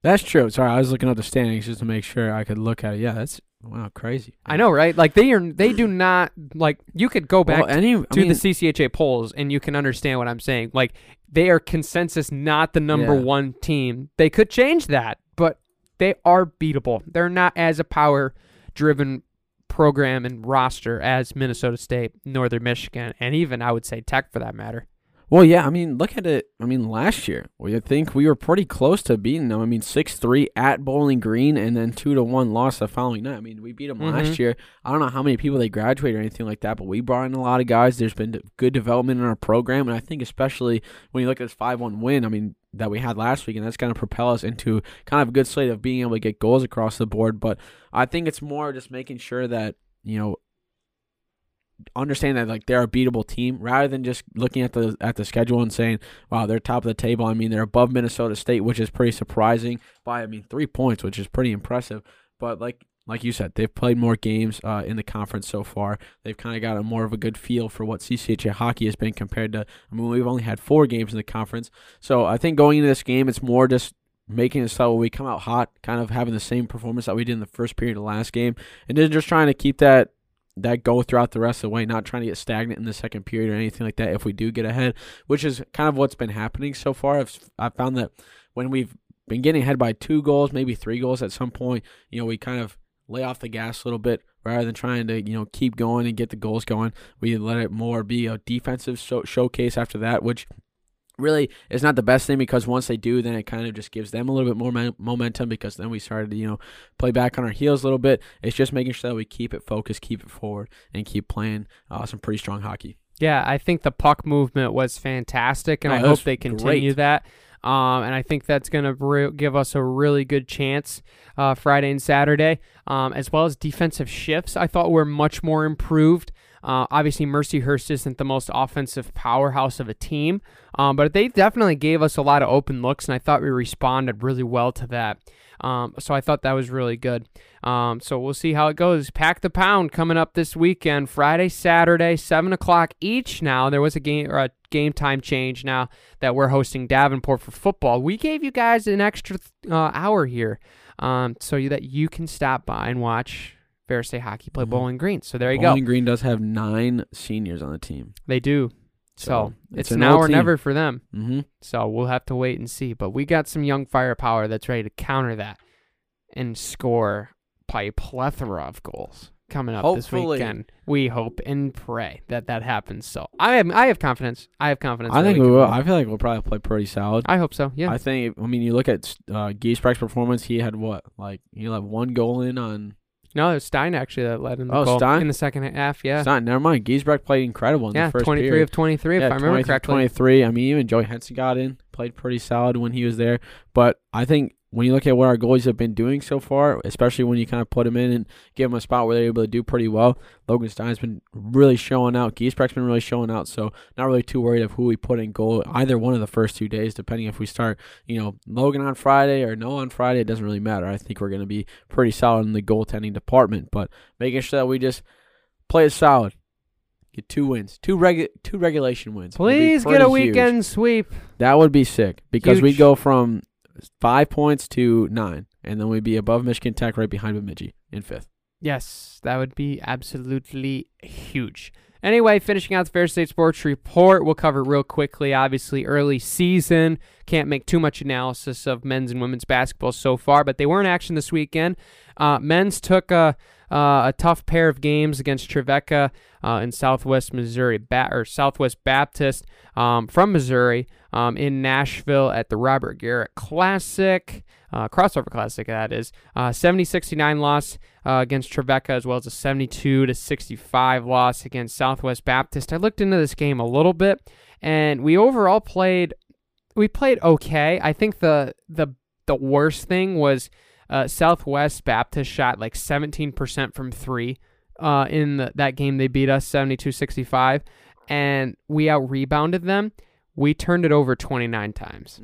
That's true. Sorry, I was looking up the standings just to make sure I could look at it. Yeah, that's wow, crazy. I know, right? Like they are, they do not like. You could go back Well, any I to mean, the CCHA polls, and you can understand what I'm saying. Like they are consensus not the number Yeah. one team. They could change that, but they are beatable. They're not as a power-driven program and roster as Minnesota State, Northern Michigan, and even I would say Tech for that matter. Well, yeah, I mean, look at it. I mean, last year, we I think we were pretty close to beating them. I mean, six three at Bowling Green, and then two to one loss the following night. I mean, we beat them Mhm. last year. I don't know how many people they graduated or anything like that, but we brought in a lot of guys. There's been good development in our program, and I think especially when you look at this five one win, I mean, that we had last week, and that's going to propel us into kind of a good slate of being able to get goals across the board. But I think it's more just making sure that you know understand that like they're a beatable team rather than just looking at the at the schedule and saying wow they're top of the table. I mean they're above minnesota state which is pretty surprising by i mean three points which is pretty impressive. But like like you said they've played more games uh, in the conference so far. They've kind of got a more of a good feel for what ccha hockey has been compared to i mean we've only had four games in the conference. So i think going into this game it's more just making it so we come out hot kind of having the same performance that we did in the first period of last game and then just trying to keep that that go throughout the rest of the way, not trying to get stagnant in the second period or anything like that if we do get ahead, which is kind of what's been happening so far. I've, I've found that when we've been getting ahead by two goals, maybe three goals at some point, you know, we kind of lay off the gas a little bit rather than trying to, you know, keep going and get the goals going. We let it more be a defensive show- showcase after that, which really it's not the best thing because once they do then it kind of just gives them a little bit more mo- momentum because then we started to you know play back on our heels a little bit it's just making sure that we keep it focused keep it forward and keep playing uh, some pretty strong hockey Yeah, I think the puck movement was fantastic, and Oh, I hope they continue great. that. Um, and I think that's going to re- give us a really good chance uh, Friday and Saturday, um, as well as defensive shifts. I thought were much more improved. Uh, obviously, Mercyhurst isn't the most offensive powerhouse of a team, um, but they definitely gave us a lot of open looks, and I thought we responded really well to that. Um, so I thought that was really good. Um, so we'll see how it goes. Pack the pound coming up this weekend, Friday, Saturday, seven o'clock each. Now there was a game or a game time change. Now that we're hosting Davenport for football, we gave you guys an extra uh, hour here, um, so that you can stop by and watch Ferris State hockey play Mhm. Bowling Green. So there you Bowling go. Bowling Green does have nine seniors on the team They do. So, So, it's, it's now or team. never for them. mm-hmm. So we'll have to wait and see. But we got some young firepower that's ready to counter that and score by a plethora of goals coming up this Hopefully. weekend. We hope and pray that that happens. So I have I have confidence. I have confidence. I think we can will. I feel like we'll probably play pretty solid I hope so. Yeah. I think I mean you look at uh, Giesbrecht's performance he had what like he had one goal in on no, it was Stein actually that led in the Oh, goal Stein? in the second half. Yeah. Stein. never mind Giesbrecht played incredible in yeah. the first Twenty three period of twenty three, yeah, if I remember 23, correctly. 23. I mean, even Joey Henson got in, played pretty solid when he was there. But I think when you look at what our goalies have been doing so far, especially when you kind of put them in and give them a spot where they're able to do pretty well, Logan Stein's been really showing out. Giesbrecht's been really showing out. So not really too worried of who we put in goal either one of the first two days, depending if we start, you know, Logan on Friday or no on Friday. It doesn't really matter. I think we're going to be pretty solid in the goaltending department, but making sure that we just play it solid. Get two wins, two regu- two regulation wins. Please get a huge. weekend sweep. That would be sick because we Huge. go from five points to nine, and then we'd be above Michigan Tech, right behind Bemidji in fifth. Yes, that would be absolutely huge. Anyway, finishing out the Ferris State Sports Report, we'll cover real quickly. Obviously, early season. Can't make too much analysis of men's and women's basketball so far, but they were in action this weekend. Uh, men's took a, uh, a tough pair of games against Trevecca uh, in Southwest Missouri, ba- or Southwest Baptist um, from Missouri um, in Nashville at the Robert Garrett Classic. Uh, crossover classic that is uh, 70-69 loss uh, against Trevecca as well as a 72 to 65 loss against Southwest Baptist. I looked into this game a little bit, and we overall played we played okay. I think the the the worst thing was uh, Southwest Baptist shot like 17% from three uh, in the, that game. They beat us 72-65, and we out rebounded them. We turned it over 29 times.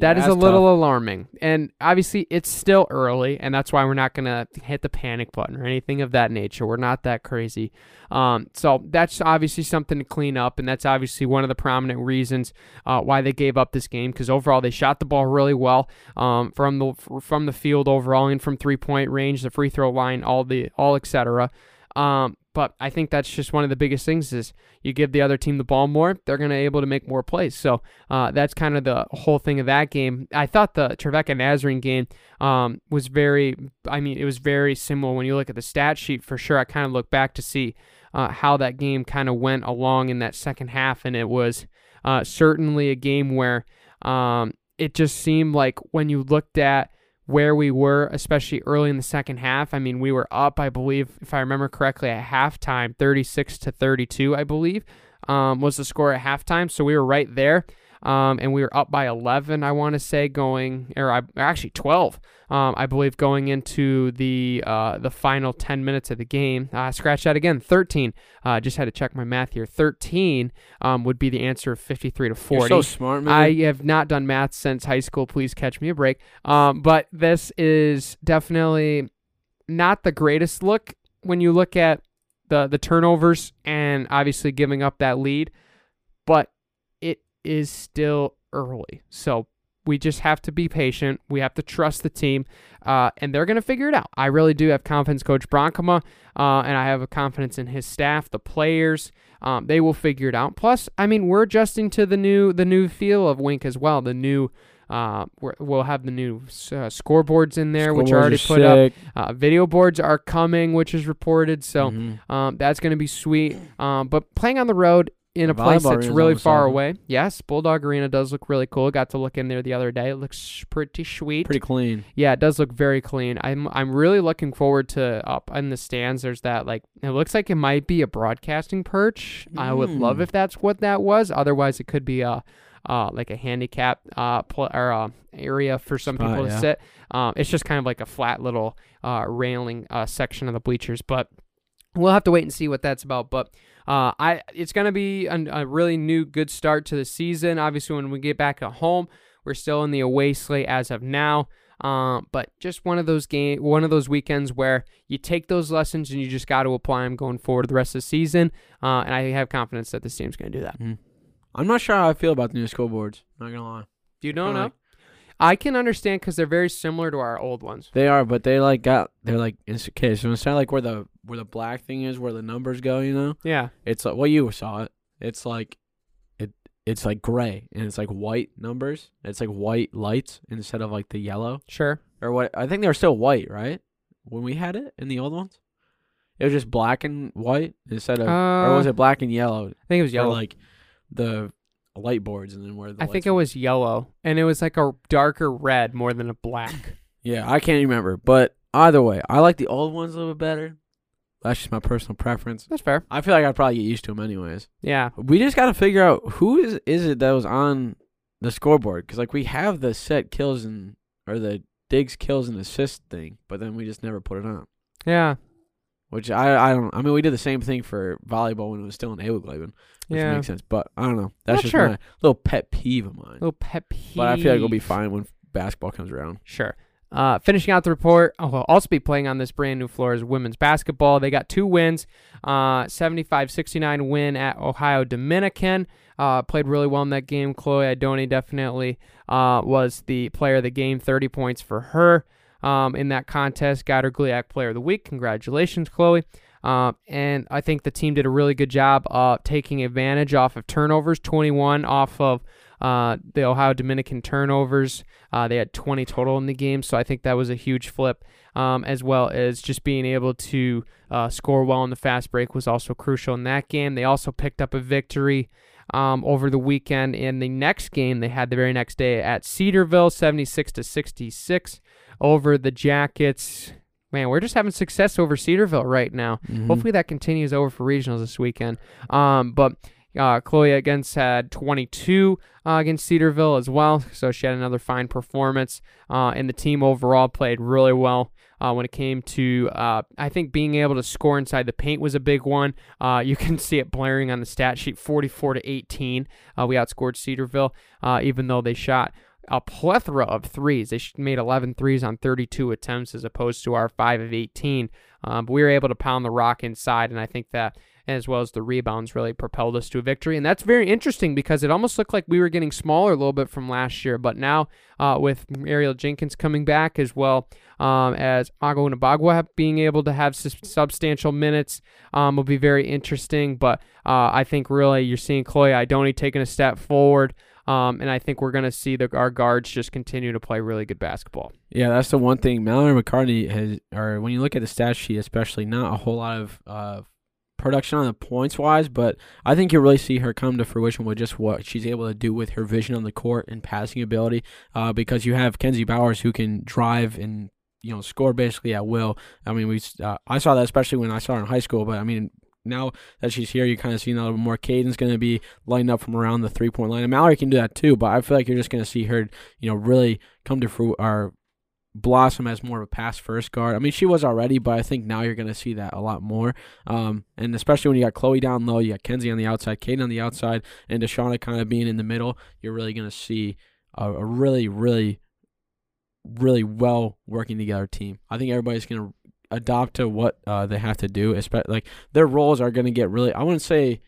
That is a little alarming. And obviously, it's still early, and that's why we're not going to hit the panic button or anything of that nature. We're not that crazy. Um, so that's obviously something to clean up, and that's obviously one of the prominent reasons uh, why they gave up this game because overall they shot the ball really well um, from the from the field overall and from three point range, the free throw line, all the all etc. Um, but I think that's just one of the biggest things is you give the other team the ball more, they're going to be able to make more plays. So uh, that's kind of the whole thing of that game. I thought the Trevecca Nazarene game um, was very, I mean, it was very similar when you look at the stat sheet for sure. I kind of look back to see uh, how that game kind of went along in that second half, and it was uh, certainly a game where um, it just seemed like when you looked at where we were, especially early in the second half. I mean, we were up, I believe, if I remember correctly, at halftime, 36 to 32, I believe, um, was the score at halftime. So we were right there. Um, and we were up by 11, I want to say, going, or I, actually 12, um, I believe, going into the uh, the final 10 minutes of the game. Uh, scratch that again, 13. Uh, just had to check my math here. 13 um, would be the answer of 53 to 40. You're so smart, man. I have not done math since high school. Please catch me a break. Um, but this is definitely not the greatest look when you look at the the turnovers and obviously giving up that lead, but is still early. So we just have to be patient. We have to trust the team, uh, and they're going to figure it out. I really do have confidence, Coach Bronkema, uh, and I have a confidence in his staff, the players. Um, they will figure it out. Plus, I mean, we're adjusting to the new the new feel of Wink as well. The new uh, we're, we'll have the new uh, scoreboards in there, which are already are put up. sick. Uh, video boards are coming, which is reported. So Mhm. um, that's going to be sweet. Um, but playing on the road, in a place that's really far open. away. Yes, Bulldog Arena does look really cool. Got to look in there the other day. It looks pretty sweet. Pretty clean. Yeah, it does look very clean. I'm I'm really looking forward to up in the stands. There's that like it looks like it might be a broadcasting perch. I would love Mm. if that's what that was. Otherwise, it could be a uh like a handicap uh pl- or uh, area for some Spot, people to yeah. sit. Um, it's just kind of like a flat little uh railing uh section of the bleachers, but we'll have to wait and see what that's about. But uh, I it's gonna be an, a really new good start to the season. Obviously, when we get back at home, we're still in the away slate as of now. Um, but just one of those game, one of those weekends where you take those lessons and you just got to apply them going forward the rest of the season. Uh, and I have confidence that this team's going to do that. I'm not sure how I feel about the new scoreboards. Not gonna lie. You don't know? like- I can understand because they're very similar to our old ones. They are, but they like got they're like it's okay. So instead of like where the where the black thing is, where the numbers go, you know, Yeah. it's like well you saw it. It's like it it's like gray and it's like white numbers. It's like white lights instead of like the yellow Sure. or what. I think they were still white, right? When we had it in the old ones, it was just black and white instead of, or was Uh, it black and yellow? I think it was yellow. like the light boards and then where the I think it were- was yellow, and it was like a darker red more than a black. Yeah, I can't remember, but either way, I like the old ones a little bit better. That's just my personal preference. That's fair. I feel like I'd probably get used to them anyways. Yeah. We just got to figure out who is is it that was on the scoreboard because like we have the set kills and or the digs kills and assist thing, but then we just never put it on. Yeah. Which I I don't. I mean, we did the same thing for volleyball when it was still in Ewigleben, which Yeah. makes sense. But I don't know. That's Not just sure. my little pet peeve of mine. Little pet peeve. But I feel like it'll be fine when basketball comes around. Sure. Uh, finishing out the report, oh, we'll also be playing on this brand new floor is women's basketball. They got two wins, uh, 75-69 win at Ohio Dominican. Uh, played really well in that game. Chloe Idoni definitely uh, was the player of the game, 30 points for her um, in that contest. Got her GLIAC Player of the Week. Congratulations, Chloe. Uh, and I think the team did a really good job of taking advantage off of turnovers, 21 off of uh, the Ohio Dominican turnovers. Uh, they had 20 total in the game, so I think that was a huge flip, um, as well as just being able to uh, score well in the fast break was also crucial in that game. They also picked up a victory um, over the weekend in the next game they had the very next day at Cedarville, 76 to 66 over the Jackets. Man, we're just having success over Cedarville right now. Mhm. Hopefully that continues over for regionals this weekend. Um, but uh, Chloe against had 22 uh, against Cedarville as well, so she had another fine performance. Uh, and the team overall played really well uh, when it came to, uh, I think, being able to score inside the paint was a big one. Uh, you can see it blaring on the stat sheet, 44 to 18. Uh, we outscored Cedarville, even though they shot a plethora of threes. They made 11 threes on 32 attempts as opposed to our 5 of 18. Um, but we were able to pound the rock inside, and I think that, as well as the rebounds, really propelled us to a victory. And that's very interesting because it almost looked like we were getting smaller a little bit from last year. But now, uh, with Ariel Jenkins coming back as well um, as Ago Nabagwa being able to have substantial minutes, um, will be very interesting. But uh, I think really you're seeing Chloe Idoni taking a step forward. Um, and I think we're going to see the, our guards just continue to play really good basketball. Yeah, that's the one thing. Mallory McCartney has, or when you look at the stat sheet, especially, not a whole lot of uh, production on the points wise, but I think you'll really see her come to fruition with just what she's able to do with her vision on the court and passing ability. Uh, because you have Kenzie Bowers who can drive and you know score basically at will. I mean, we uh, I saw that especially when I saw her in high school, but I mean. Now that she's here, you kind of see a little more. Caden's going to be lighting up from around the three point line, and Mallory can do that too. But I feel like you're just going to see her, you know, really come to fruit or blossom as more of a pass first guard. I mean, she was already, but I think now you're going to see that a lot more. Um, and especially when you got Chloe down low, you got Kenzie on the outside, Caden on the outside, and Deshauna kind of being in the middle, you're really going to see a, a really, really, really well working together team. I think everybody's going to adopt to what uh, they have to do. Especially like their roles are going to get really. I wouldn't say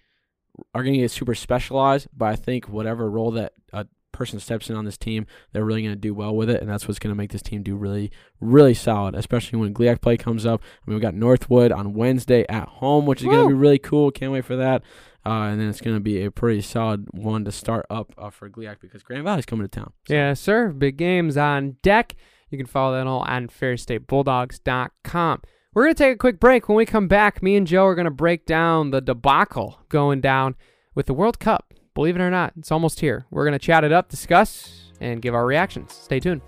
are going to get super specialized, but I think whatever role that a person steps in on this team, they're really going to do well with it, and that's what's going to make this team do really, really solid. Especially when GLIAC play comes up. I mean, we got Northwood on Wednesday at home, which is going to be really cool. Can't wait for that. Uh, and then it's going to be a pretty solid one to start up uh, for GLIAC because Grand Valley's coming to town. So- Yeah, sir. Big games on deck. You can follow that all on ferrisstatebulldogs.com. We're going to take a quick break. When we come back, me and Joe are going to break down the debacle going down with the World Cup. Believe it or not, it's almost here. We're going to chat it up, discuss, and give our reactions. Stay tuned.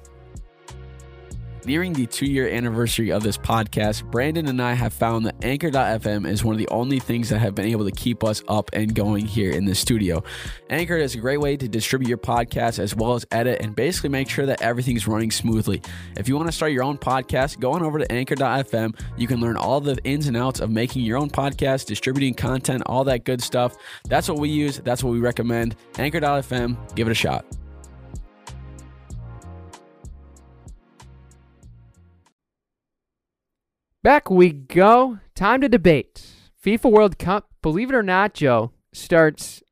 Nearing the two year anniversary of this podcast, Brandon and I have found that Anchor.fm is one of the only things that have been able to keep us up and going here in the studio. Anchor is a great way to distribute your podcast as well as edit and basically make sure that everything's running smoothly. If you want to start your own podcast, go on over to Anchor.fm. You can learn all the ins and outs of making your own podcast, distributing content, all that good stuff. That's what we use, that's what we recommend. Anchor.fm, give it a shot. Back we go. Time to debate. FIFA World Cup, believe it or not, Joe, starts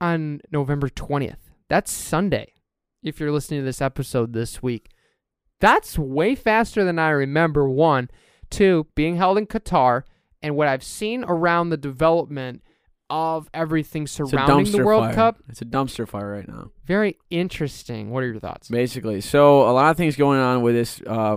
on November 20th. That's Sunday, if you're listening to this episode this week. That's way faster than I remember. One, two, being held in Qatar, and what I've seen around the development of everything surrounding the World fire. Cup. It's a dumpster fire right now. Very interesting. What are your thoughts? Basically, so a lot of things going on with this uh,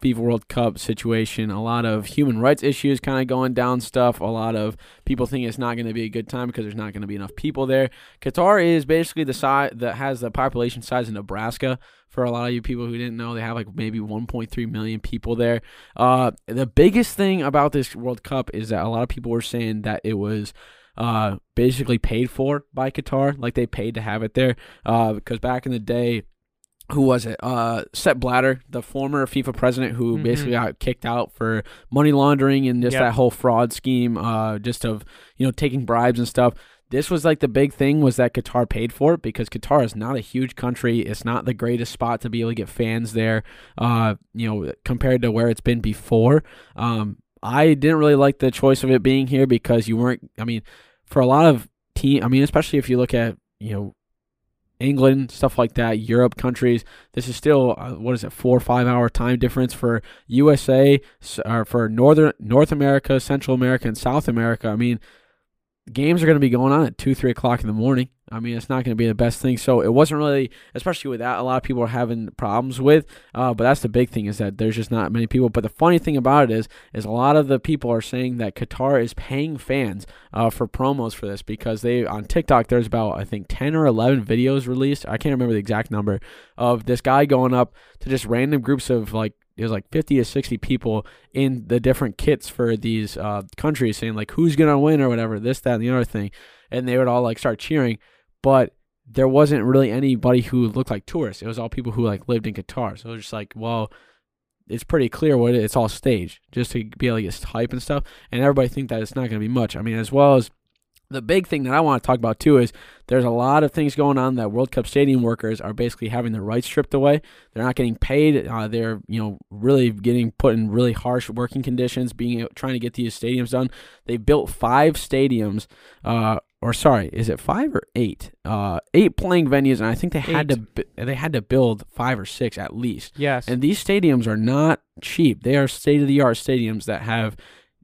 FIFA World Cup situation. A lot of human rights issues kind of going down stuff. A lot of people think it's not going to be a good time because there's not going to be enough people there. Qatar is basically the size that has the population size of Nebraska. For a lot of you people who didn't know, they have like maybe 1.3 million people there. Uh, the biggest thing about this World Cup is that a lot of people were saying that it was uh, basically paid for by Qatar, like they paid to have it there. Uh, because back in the day, who was it? Uh, Sepp Blatter, the former FIFA president, who Mhm. basically got kicked out for money laundering and just Yep. that whole fraud scheme, uh, just of you know taking bribes and stuff. This was like the big thing was that Qatar paid for it because Qatar is not a huge country. It's not the greatest spot to be able to get fans there. Uh, you know, compared to where it's been before. Um, I didn't really like the choice of it being here because you weren't. I mean, for a lot of team, I mean, especially if you look at you know England, stuff like that, Europe countries. This is still uh, what is it, four or five hour time difference for USA or for northern North America, Central America, and South America. I mean, games are going to be going on at two, three o'clock in the morning. I mean, it's not going to be the best thing. So it wasn't really, especially with that, a lot of people are having problems with. Uh, but that's the big thing is that there's just not many people. But the funny thing about it is, is a lot of the people are saying that Qatar is paying fans uh, for promos for this because they on TikTok there's about I think ten or eleven videos released. I can't remember the exact number of this guy going up to just random groups of like it was like 50 to 60 people in the different kits for these uh, countries saying like who's gonna win or whatever this that and the other thing and they would all like start cheering but there wasn't really anybody who looked like tourists. It was all people who like lived in qatar. So it was just like well it's pretty clear what it, it's all staged just to be able to get hype and stuff and everybody think that it's not to be much. I mean as well as the big thing that I want to talk about too is there's a lot of things going on that World Cup stadium workers are basically having their rights stripped away. They're not getting paid. Uh, they're you know really getting put in really harsh working conditions, being trying to get these stadiums done. They built five stadiums, uh, or sorry, is it five or eight? Uh, eight playing venues, and I think they had Eight. to they had to build five or six at least. Yes. And these stadiums are not cheap. They are state of the art stadiums that have,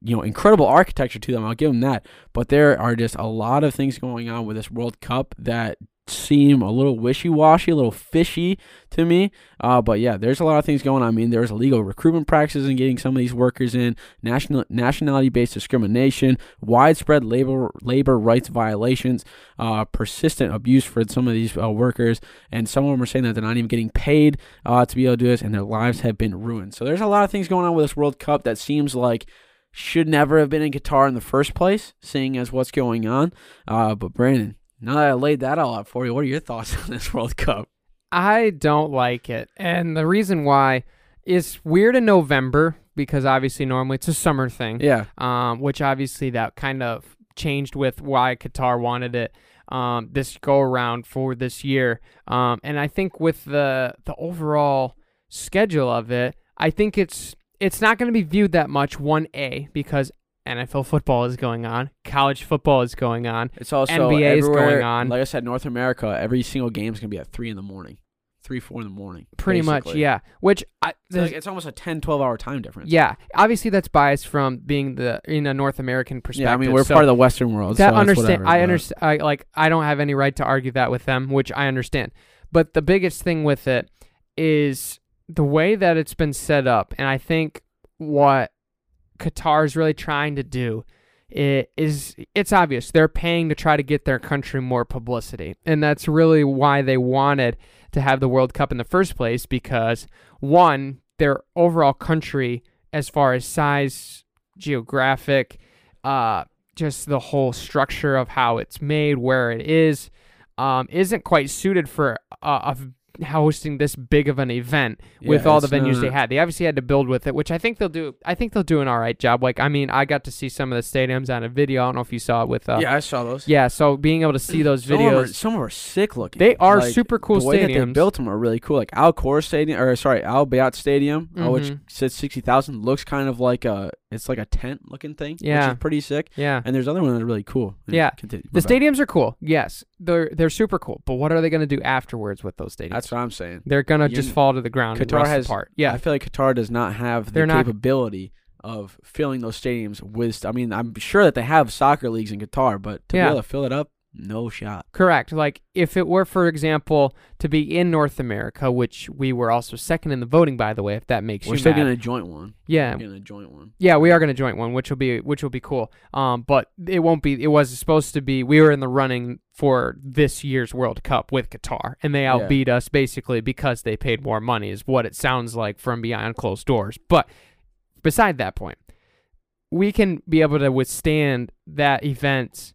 you know, incredible architecture to them. I'll give them that. But there are just a lot of things going on with this World Cup that seem a little wishy washy, a little fishy to me. Uh, but yeah, there's a lot of things going on. I mean, there's illegal recruitment practices and getting some of these workers in, national nationality based discrimination, widespread labor labor rights violations, uh, persistent abuse for some of these uh, workers, and some of them are saying that they're not even getting paid uh, to be able to do this, and their lives have been ruined. So there's a lot of things going on with this World Cup that seems like should never have been in Qatar in the first place, seeing as what's going on. Uh, but Brandon, now that I laid that all out for you, what are your thoughts on this World Cup? I don't like it. And the reason why is weird in November because obviously normally it's a summer thing. Yeah, Um, which obviously that kind of changed with why Qatar wanted it um, this go around for this year. Um, and I think with the the overall schedule of it, I think it's it's not going to be viewed that much one A because NFL football is going on, college football is going on. it's also NBA is going on. Like I said, North America, every single game is gonna be at three in the morning, three four in the morning. Pretty much, yeah. Which I So, like, it's almost a 10, 12 hour time difference. Yeah, obviously that's biased from being the in a North American perspective. yeah. I mean, we're so part of the Western world. that so understand. whatever, I understand. I like. I don't have any right to argue that with them, which I understand. But the biggest thing with it is the way that it's been set up, and I think what Qatar is really trying to do it is it's obvious they're paying to try to get their country more publicity. And that's really why they wanted to have the World Cup in the first place because one, their overall country as far as size, geographic, uh just the whole structure of how it's made, where it is, um, isn't quite suited for uh, a hosting this big of an event with Yeah, all the venues they had. They obviously had to build with it, which I think they'll do. I think they'll do an all right job. Like, I mean, I got to see some of the stadiums on a video. I don't know if you saw it with. Uh, yeah, I saw those. yeah. So being able to see those Some them are, videos, some of them are sick looking. They are Like, super cool The way that they stadiums. built them are really cool. Like Al Khor Stadium, or sorry, Al Bayt Stadium, uh, which Mhm. sits sixty thousand, looks kind of like a it's like a tent looking thing. Yeah. which is pretty sick. yeah. And there's other ones that are really cool. Yeah. continue. The stadiums are cool. Yes, they're they're super cool. But what are they going to do afterwards with those stadiums? That's what I'm saying. they're going to You- just fall to the ground. and Qatar has apart. Yeah. I feel like Qatar does not have the They're not- capability of filling those stadiums with. I mean, I'm sure that they have soccer leagues in Qatar, but to Yeah. be able to fill it up, no shot. Correct. Like if it were, for example, to be in North America, which we were also second in the voting, by the way, if that makes sense. We're you still mad. getting a joint one. yeah, We're getting a joint one. yeah, we are going to join one, which will be which will be cool. Um, but it won't be. It was supposed to be. We were in the running for this year's World Cup with Qatar, and they Yeah. outbeat us basically because they paid more money, is what it sounds like from behind closed doors. But beside that point, we can be able to withstand that event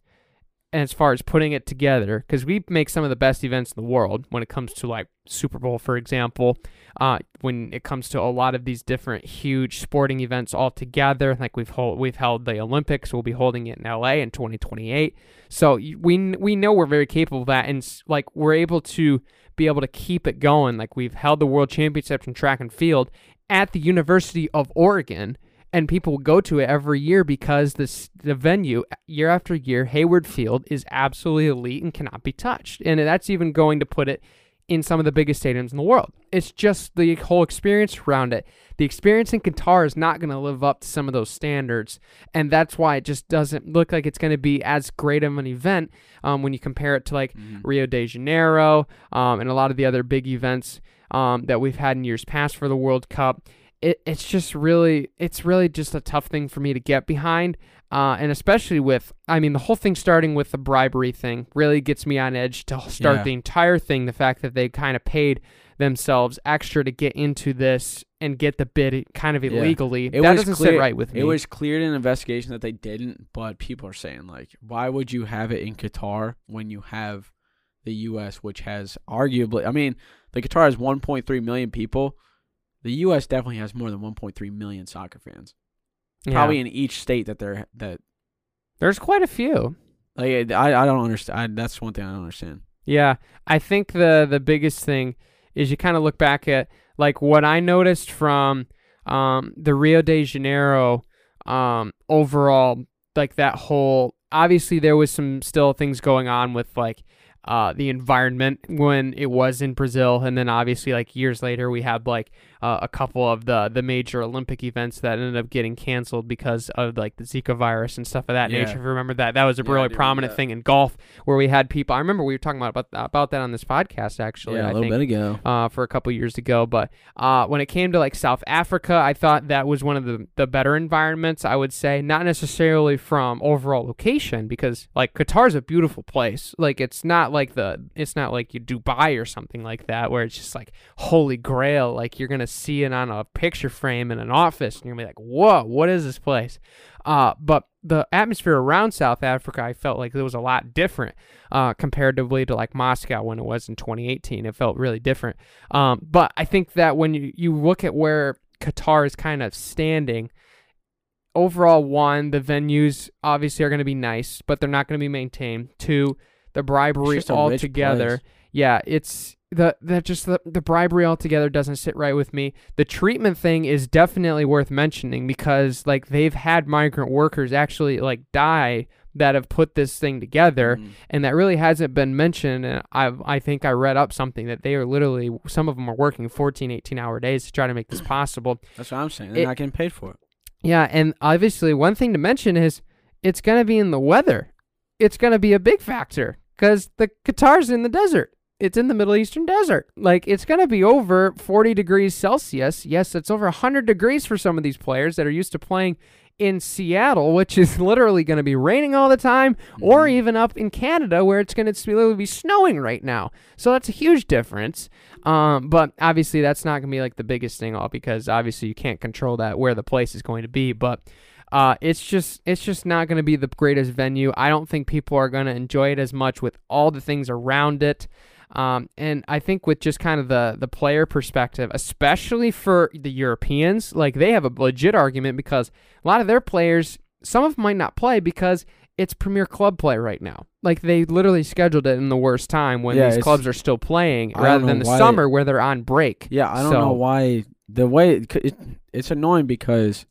as far as putting it together because we make some of the best events in the world when it comes to like Super Bowl, for example. Uh, when it comes to a lot of these different huge sporting events all together, like we've hold, we've held the Olympics, we'll be holding it in LA in 2028. So we we know we're very capable of that, and like we're able to be able to keep it going. Like we've held the World Championships in track and field at the University of Oregon and people go to it every year because this the venue year after year Hayward Field is absolutely elite and cannot be touched. And that's even going to put it in some of the biggest stadiums in the world. It's just the whole experience around it. The experience in Qatar is not going to live up to some of those standards, and that's why it just doesn't look like it's going to be as great of an event um, when you compare it to like Rio de Janeiro um, and a lot of the other big events um, that we've had in years past for the World Cup it, it's just really it's really just a tough thing for me to get behind uh, and especially with i mean the whole thing starting with the bribery thing really gets me on edge to start Yeah. the entire thing the fact that they kind of paid themselves extra to get into this and get the bid kind of Yeah. illegally It that doesn't clear, sit right with me It was cleared in an investigation that they didn't, but people are saying like, why would you have it in Qatar when you have the U.S., which has arguably, I mean, the Qatar has 1.3 million people. The U.S. definitely has more than 1.3 million soccer fans. Yeah. Probably in each state that they're that. there's quite a few Like, I I don't understand. I, that's one thing I don't understand. Yeah, I think the the biggest thing is you kind of look back at like what I noticed from um, the Rio de Janeiro um, overall, like that whole. Obviously, there was some still things going on with like uh, the environment when it was in Brazil, and then obviously like years later we had like uh, a couple of the the major Olympic events that ended up getting canceled because of like the Zika virus and stuff of that Yeah. nature. If you remember that, that was a Yeah, really prominent thing in golf where we had people. I remember we were talking about about, about that on this podcast actually. yeah, I a little think bit ago. uh, for a couple years ago. But uh, when it came to like South Africa, I thought that was one of the, the better environments, I would say. Not necessarily from overall location, because like Qatar's a beautiful place. Like it's not like the it's not like you Dubai or something like that, where it's just like holy grail. Like you're gonna see it on a picture frame in an office, and you're gonna be like, whoa, what is this place? Uh, but the atmosphere around South Africa, I felt like it was a lot different uh, comparatively to like Moscow when it was in 2018. It felt really different. Um, but I think that when you, you look at where Qatar is kind of standing, overall, one, the venues obviously are going to be nice, but they're not going to be maintained. Two, the bribery altogether. Yeah, it's the that just the, the bribery altogether doesn't sit right with me. The treatment thing is definitely worth mentioning because like they've had migrant workers actually like die that have put this thing together Mhm. and that really hasn't been mentioned and I I think I read up something that they are literally some of them are working 14 18 hour days to try to make this possible. That's what I'm saying. They're It- not getting paid for it. Yeah, and obviously one thing to mention is it's going to be in the weather. It's going to be a big factor cuz the Qatar's in the desert. It's in the Middle Eastern desert. Like it's going to be over 40 degrees Celsius. Yes, it's over 100 degrees for some of these players that are used to playing in Seattle, which is literally going to be raining all the time, or Mm-hmm. even up in Canada where it's going to literally be snowing right now. So that's a huge difference. Um, but obviously, that's not going to be like the biggest thing all because obviously you can't control that where the place is going to be. But uh, it's just it's just not going to be the greatest venue. I don't think people are going to enjoy it as much with all the things around it. Um, and I think with just kind of the the player perspective, especially for the Europeans, like they have a legit argument because a lot of their players, some of them might not play because it's Premier Club play right now. Like they literally scheduled it in the worst time when Yeah, these clubs are still playing, I rather than the summer where they're on break. Yeah, I don't So- know why the way it, it, it's annoying because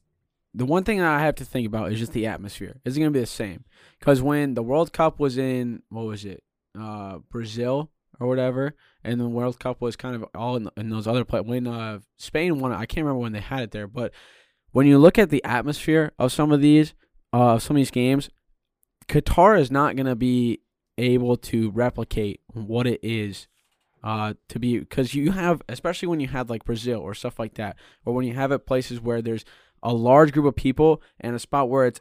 the one thing that I have to think about is just the atmosphere. Is it going to be the same? Because when the World Cup was in what was it, uh, Brazil or whatever, and the World Cup was kind of all in, in those other places. When uh, Spain won I can't remember when they had it there, but when you look at the atmosphere of some of these, uh, some of these games, Qatar is not to be able to replicate what it is uh, to be because you have, especially when you have like Brazil or stuff like that, or when you have it places where there's a large group of people and a spot where it's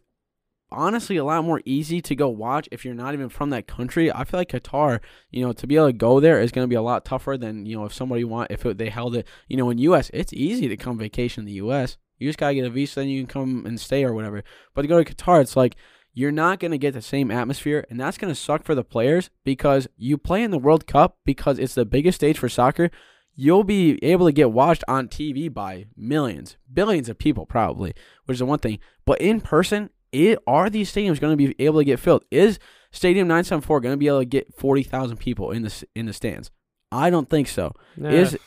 honestly a lot more easy to go watch if you're not even from that country. I feel like Qatar, you know, to be able to go there is going to be a lot tougher than you know if somebody want if it, they held it. You know, in U.S. it's easy to come vacation in the U.S. You just gotta get a visa, then you can come and stay or whatever. But to go to Qatar, it's like you're not going to get the same atmosphere, and that's going to suck for the players because you play in the World Cup because it's the biggest stage for soccer. You'll be able to get watched on TV by millions, billions of people, probably, which is the one thing. But in person, it are these stadiums going to be able to get filled? Is Stadium 974 going to be able to get 40,000 people in the in the stands? I don't think so. Is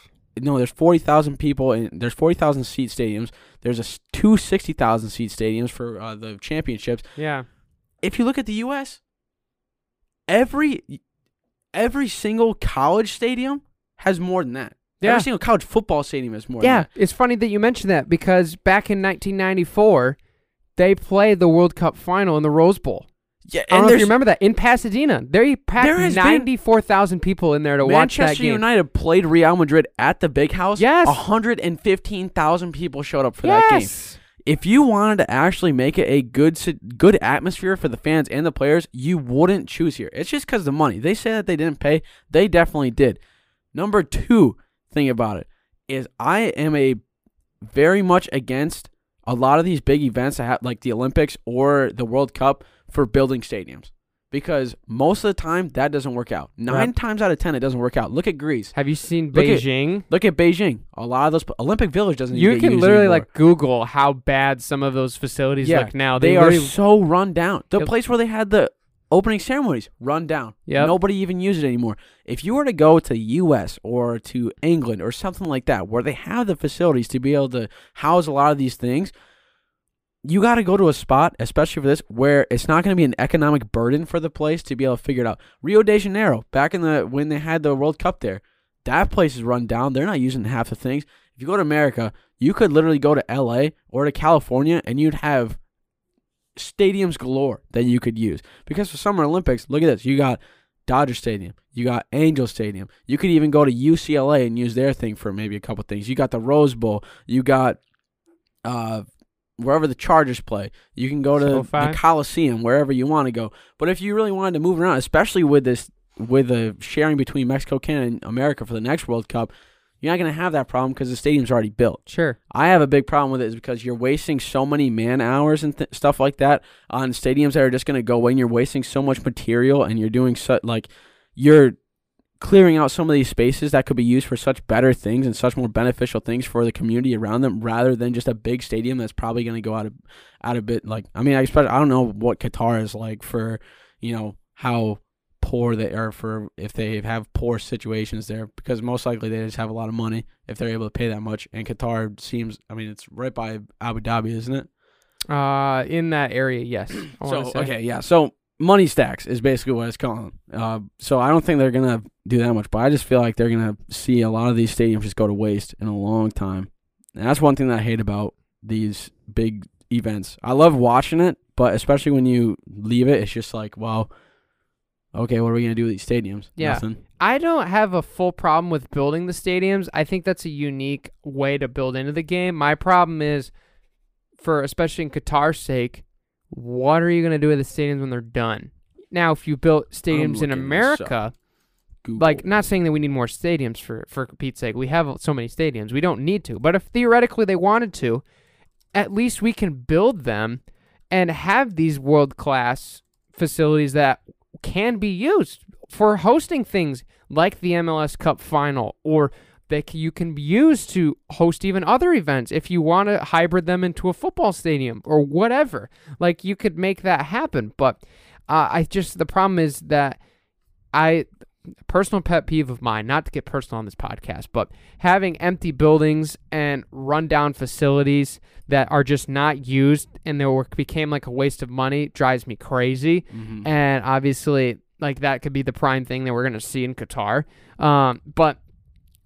no, there's forty thousand people and there's forty thousand seat stadiums. There's a two sixty thousand seat stadiums for uh, the championships. yeah. If you look at the U.S., every every single college stadium has more than that. Yeah. Every single college football stadium has more. Yeah, it's funny that you mentioned that because back in 1994, they played the World Cup final in the Rose Bowl. yeah. I don't And know if you remember that in Pasadena. They packed There has been- 94,000 people in there to watch that Manchester game. United played Real Madrid at the Big House. Yes. hundred and fifteen thousand people showed up for that game. if you wanted to actually make it a good good atmosphere for the fans and the players, you wouldn't choose here. It's just because the money. They say that they didn't pay. They definitely did. Number two thing about it is I am a very much against a lot of these big events that have, like the Olympics or the World Cup for building stadiums. Because most of the time that doesn't work out. Nine Yep. times out of ten it doesn't work out. Look at Greece. Have you seen Look at- Beijing? Look at Beijing. A lot of those Olympic Village doesn't. You can literally anymore. like Google how bad some of those facilities Yeah, look now. They, are so run down. The place where they had the opening ceremonies run down. Yeah. Nobody even uses it anymore. If you were to go to the U.S. or to England or something like that, where they have the facilities to be able to house a lot of these things, you got to go to a spot, especially for this, where it's not going to be an economic burden for the place to be able to figure it out. Rio de Janeiro, back in the when they had the World Cup there, that place is run down. They're not using half the things. If you go to America, you could literally go to L.A. or to California, and you'd have stadiums galore that you could use. Because for Summer Olympics, look at this. You got Dodger Stadium. You got Angel Stadium. You could even go to UCLA and use their thing for maybe a couple things. You got the Rose Bowl. You got uh wherever the Chargers play. You can go to the Coliseum, wherever you want to go. But if you really wanted to move around, especially with this with the sharing between Mexico, Canada, and America for the next World Cup, you're not going to have that problem because the stadium's already built. Sure. I have a big problem with it is because you're wasting so many man hours and th- stuff like that on stadiums that are just going to go away and you're wasting so much material and you're doing such like you're clearing out some of these spaces that could be used for such better things and such more beneficial things for the community around them rather than just a big stadium that's probably going to go out of out a bit like I mean I expect I don't know what Qatar is like for you know how poor they are for if they have poor situations there because most likely they just have a lot of money if they're able to pay that much. And Qatar seems I mean it's right by Abu Dhabi isn't it? Uh, in that area, yes. I so okay yeah. So money stacks is basically what it's calling. Uh, so I don't think they're gonna do that much but I just feel like they're gonna see a lot of these stadiums just go to waste in a long time. And that's one thing that I hate about these big events. I love watching it but especially when you leave it it's just like well okay what are we gonna do with these stadiums Yeah. Nothing. I don't have a full problem with building the stadiums. I think that's a unique way to build into the game. My problem is for especially in Qatar's sake, what are you going to do with the stadiums when they're done? Now, if you built stadiums in America, Google. like not saying that we need more stadiums for for Pete's sake. We have so many stadiums. We don't need to. But if theoretically they wanted to, at least we can build them and have these world class facilities that can be used for hosting things like the MLS Cup final or that you can use to host even other events if you want to hybrid them into a football stadium or whatever. Like you could make that happen, but uh, I just the problem is that I personal pet peeve of mine, not to get personal on this podcast, but having empty buildings and rundown facilities that are just not used and they were, became like a waste of money drives me crazy. Mhm. And obviously, like that could be the prime thing that we're going to see in Qatar. Um, but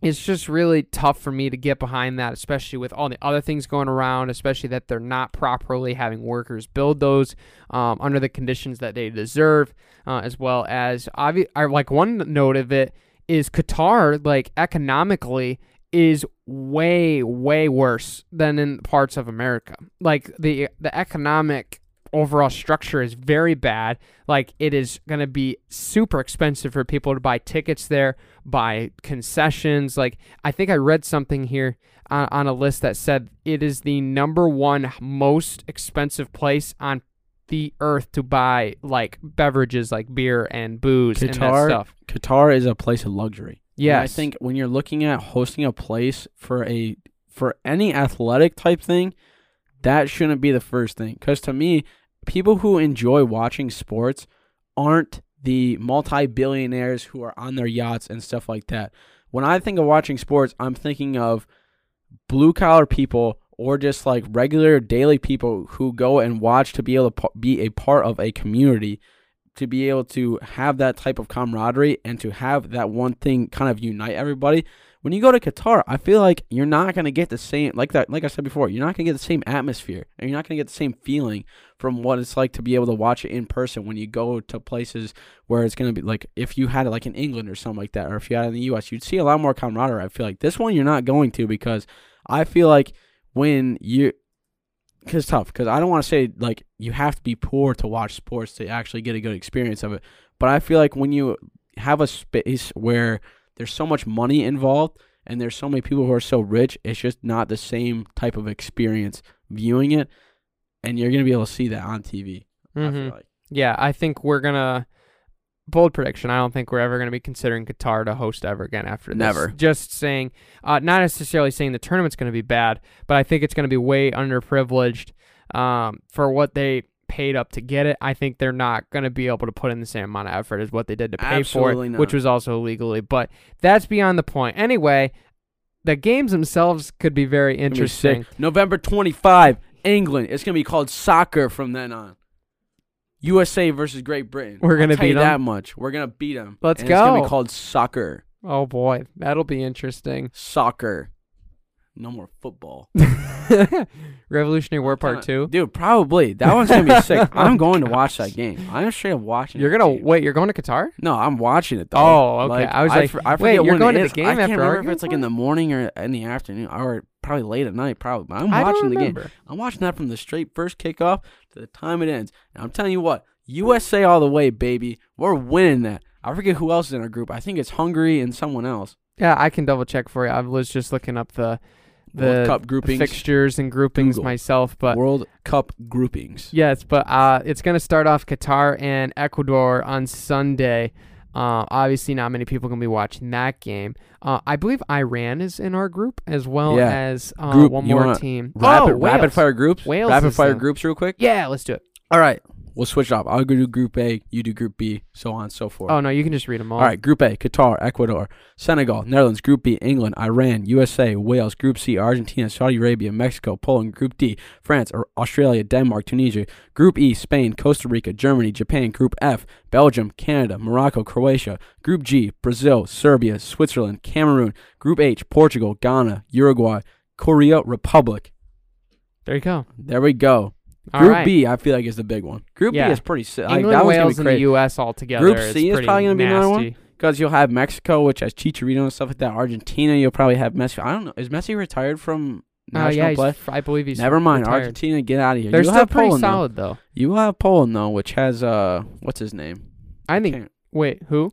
it's just really tough for me to get behind that, especially with all the other things going around, especially that they're not properly having workers build those um, under the conditions that they deserve, uh, as well as obvi- I, like one note of it is Qatar, like economically, is way way worse than in parts of America. Like the the economic overall structure is very bad. Like it is going to be super expensive for people to buy tickets there, buy concessions. Like I think I read something here on, on a list that said it is the number one most expensive place on the earth to buy like beverages like beer and booze and that Qatar- stuff. Qatar is a place of luxury. And I think when you're looking at hosting a place for a for any athletic type thing, that shouldn't be the first thing. Because to me, people who enjoy watching sports aren't the multi-billionaires who are on their yachts and stuff like that. When I think of watching sports, I'm thinking of blue collar people or just like regular daily people who go and watch to be able to be a part of a community to be able to have that type of camaraderie and to have that one thing kind of unite everybody. When you go to Qatar, I feel like you're not going to get the same like that like I said before, you're not going to get the same atmosphere and you're not going to get the same feeling from what it's like to be able to watch it in person when you go to places where it's going to be like if you had it like in England or something like that or if you had it in the US, you'd see a lot more camaraderie. I feel like this one you're not going to because I feel like when you because tough because I don't want to say like you have to be poor to watch sports to actually get a good experience of it. But I feel like when you have a space where there's so much money involved and there's so many people who are so rich, it's just not the same type of experience viewing it, and you're gonna be able to see that on TV. I Mhm. feel like. Yeah, I think we're gonna bold prediction. I don't think we're ever gonna be considering Qatar to host ever again after this. Never. Just saying, uh, not necessarily saying the tournament's gonna be bad, but I think it's gonna be way underprivileged um, for what they paid up to get it. I think they're not gonna be able to put in the same amount of effort as what they did to pay Absolutely for it, not. which was also illegally. But that's beyond the point. Anyway, the games themselves could be very interesting. November 25, England. It's gonna be called soccer from then on. USA versus Great Britain. We're gonna beat you 'em? that much. We're gonna beat them. Let's go. It's gonna be called soccer. Oh boy, that'll be interesting. Soccer. No more football. Revolutionary War Part Two. Dude, probably. That one's gonna be sick. I'm going to watch that game. I'm straight up watching. You're that gonna game. wait. You're going to Qatar? No, I'm watching it though. Oh, okay. I was like, fr- I wait, you're going to the is. game I can't after remember if it's like in the morning or in the afternoon or probably late at night. Probably, but I'm watching the game. I'm watching that from the straight first kickoff to the time it ends. And I'm telling you what, USA all the way, baby. We're winning that. I forget who else is in our group. I think it's Hungary and someone else. Yeah, I can double check for you. I was just looking up the the World Cup groupings. fixtures and groupings Google. myself, but World Cup groupings. yes, but uh, it's gonna start off Qatar and Ecuador on Sunday. Uh, obviously, not many people gonna be watching that game. Uh, I believe Iran is in our group as well Yeah. as uh, Group, one more team. Rapid, oh, rapid fire groups. Wales rapid fire groups, real quick. Yeah, let's do it. All right, we'll switch it up. I'll go do Group A. You do Group B. So on and so forth. Oh no, you can just read them all. All right, Group A, Qatar, Ecuador, Senegal, Netherlands, Group B, England, Iran, USA, Wales, Group C, Argentina, Saudi Arabia, Mexico, Poland, Group D, France, Australia, Denmark, Tunisia, Group E, Spain, Costa Rica, Germany, Japan, Group F, Belgium, Canada, Morocco, Croatia, Group G, Brazil, Serbia, Switzerland, Cameroon, Group H, Portugal, Ghana, Uruguay, Korea, Republic. There you go. There we go. Group right. B, I feel like is the big one. Group Yeah. B is pretty sick. Like, England, that one's gonna Wales, and the. U.S. all together. Group C is pretty probably gonna be another one. Because you'll have Mexico, which has Chicharito and stuff like that. Argentina, you'll probably have Messi. I don't know. Is Messi retired from Uh, national yeah, play. I believe he's Never mind. retired. Argentina, get out of here. They're you still have pretty Poland, solid though. Though. You have Poland though, which has uh, what's his name? I think. Can't- Wait, who?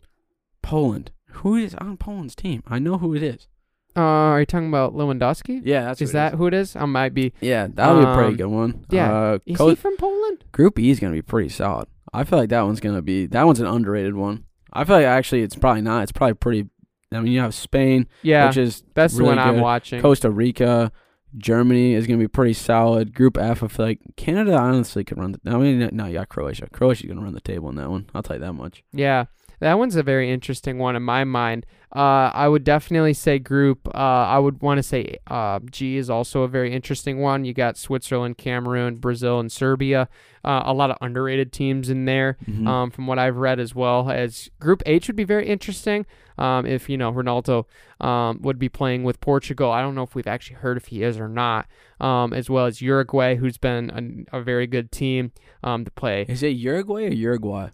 Poland. Who is on Poland's team? I know who it is. Uh, are you talking about Lewandowski? Yeah, that's Is that who it is? I might be. Yeah, that would be a pretty Um, good one. yeah. Uh, Is he from Poland? Group E is gonna be pretty solid. I feel like that one's gonna be that one's an underrated one. I feel like actually it's probably not. It's probably pretty. I mean, you have Spain, Yeah, which is that's the really one I'm good. watching. Costa Rica, Germany is gonna be pretty solid. Group F, I feel like Canada honestly could run. The, I mean, no, yeah, Croatia. Croatia's gonna run the table in that one. I'll tell you that much. Yeah, that one's a very interesting one in my mind. Uh, I would definitely say group. Uh, I would want to say uh, G is also a very interesting one. You got Switzerland, Cameroon, Brazil, and Serbia. Uh, a lot of underrated teams in there, Mhm. um, from what I've read as well. As Group H would be very interesting. Um, if you know Ronaldo um, would be playing with Portugal. I don't know if we've actually heard if he is or not. Um, as well as Uruguay, who's been a, a very good team um, to play. Is it Uruguay or Uruguay?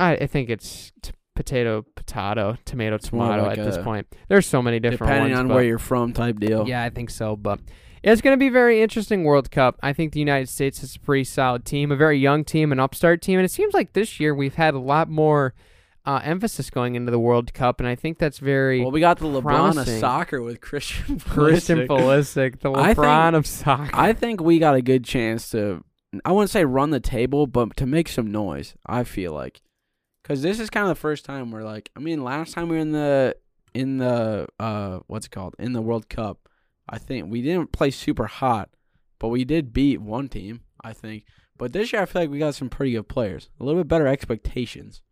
I, I think it's t- potato, potato, tomato, tomato like at this point. There's so many different Depending ones. on where you're from, type deal. yeah, I think so. But it's going to be a very interesting World Cup. I think the United States is a pretty solid team, a very young team, an upstart team. And it seems like this year we've had a lot more uh, emphasis going into the World Cup. And I think that's very Well, we got the LeBron of soccer with Christian Christian Pulisic. Pulisic, the I think- LeBron of soccer. I think we got a good chance to. I wouldn't say run the table, but to make some noise. I feel like, because this is kind of the first time we're like. I mean, last time we were in the in the uh what's it called in the World Cup. I think we didn't play super hot, but we did beat one team. I think, but this year I feel like we got some pretty good players. A little bit better expectations,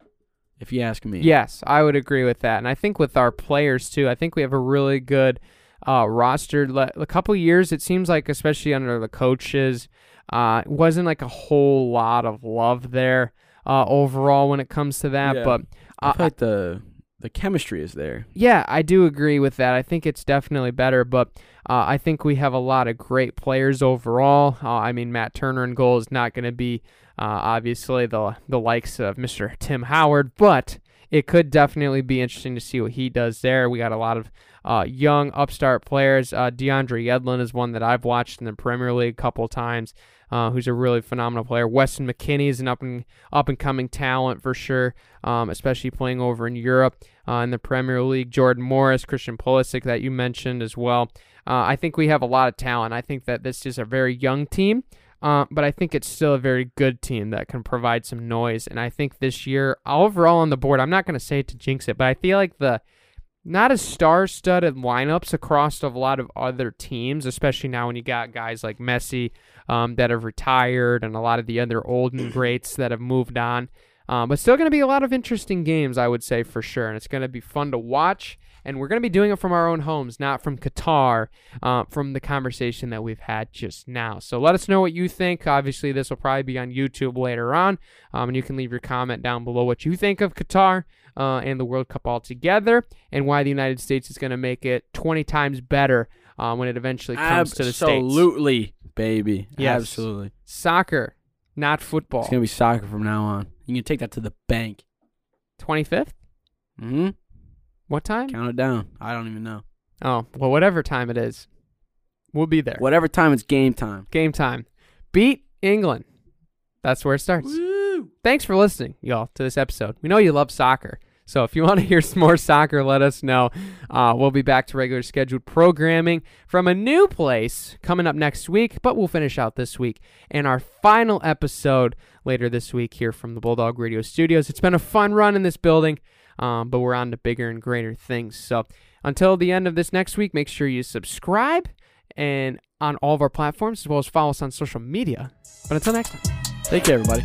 if you ask me. Yes, I would agree with that. And I think with our players too, I think we have a really good uh, roster. A couple years, it seems like, especially under the coaches, uh, wasn't like a whole lot of love there uh, overall when it comes to that. Yeah. But I uh, feel like the the chemistry is there. yeah, I do agree with that. I think it's definitely better, but uh, I think we have a lot of great players overall. Uh, I mean, Matt Turner in goal is not going to be uh, obviously the the likes of Mr. Tim Howard, but it could definitely be interesting to see what he does there. We got a lot of uh, young upstart players. Uh, DeAndre Yedlin is one that I've watched in the Premier League a couple times. Uh, who's a really phenomenal player. Weston McKennie is an up and up and coming talent for sure, um, especially playing over in Europe uh, in the Premier League. Jordan Morris, Christian Pulisic that you mentioned as well. Uh, I think we have a lot of talent. I think that this is a very young team, uh, but I think it's still a very good team that can provide some noise. And I think this year, overall on the board, I'm not going to say it to jinx it, but I feel like the not as star-studded lineups across a lot of other teams, especially now when you got guys like Messi um, that have retired and a lot of the other olden greats that have moved on. Um, but still going to be a lot of interesting games, I would say for sure, and it's going to be fun to watch. And we're going to be doing it from our own homes, not from Qatar, uh, from the conversation that we've had just now. So let us know what you think. Obviously, this will probably be on YouTube later on, um, and you can leave your comment down below what you think of Qatar uh, and the World Cup altogether, and why the United States is going to make it 20 times better uh, when it eventually comes to the States. Absolutely, baby. Yes. Absolutely. Soccer, not football. It's gonna be soccer from now on. You can take that to the bank. 25th? hmm What time? Count it down. I don't even know. Oh, well, whatever time it is, we'll be there. Whatever time it's game time. Game time. Beat England. That's where it starts. Woo! Thanks for listening, y'all, to this episode. We know you love soccer. So if you want to hear some more soccer, let us know. Uh, we'll be back to regular scheduled programming from a new place coming up next week, but we'll finish out this week and our final episode later this week here from the Bulldog Radio Studios. It's been a fun run in this building, um, but we're on to bigger and greater things. So until the end of this next week, make sure you subscribe and on all of our platforms as well as follow us on social media. But until next time. Take care, everybody.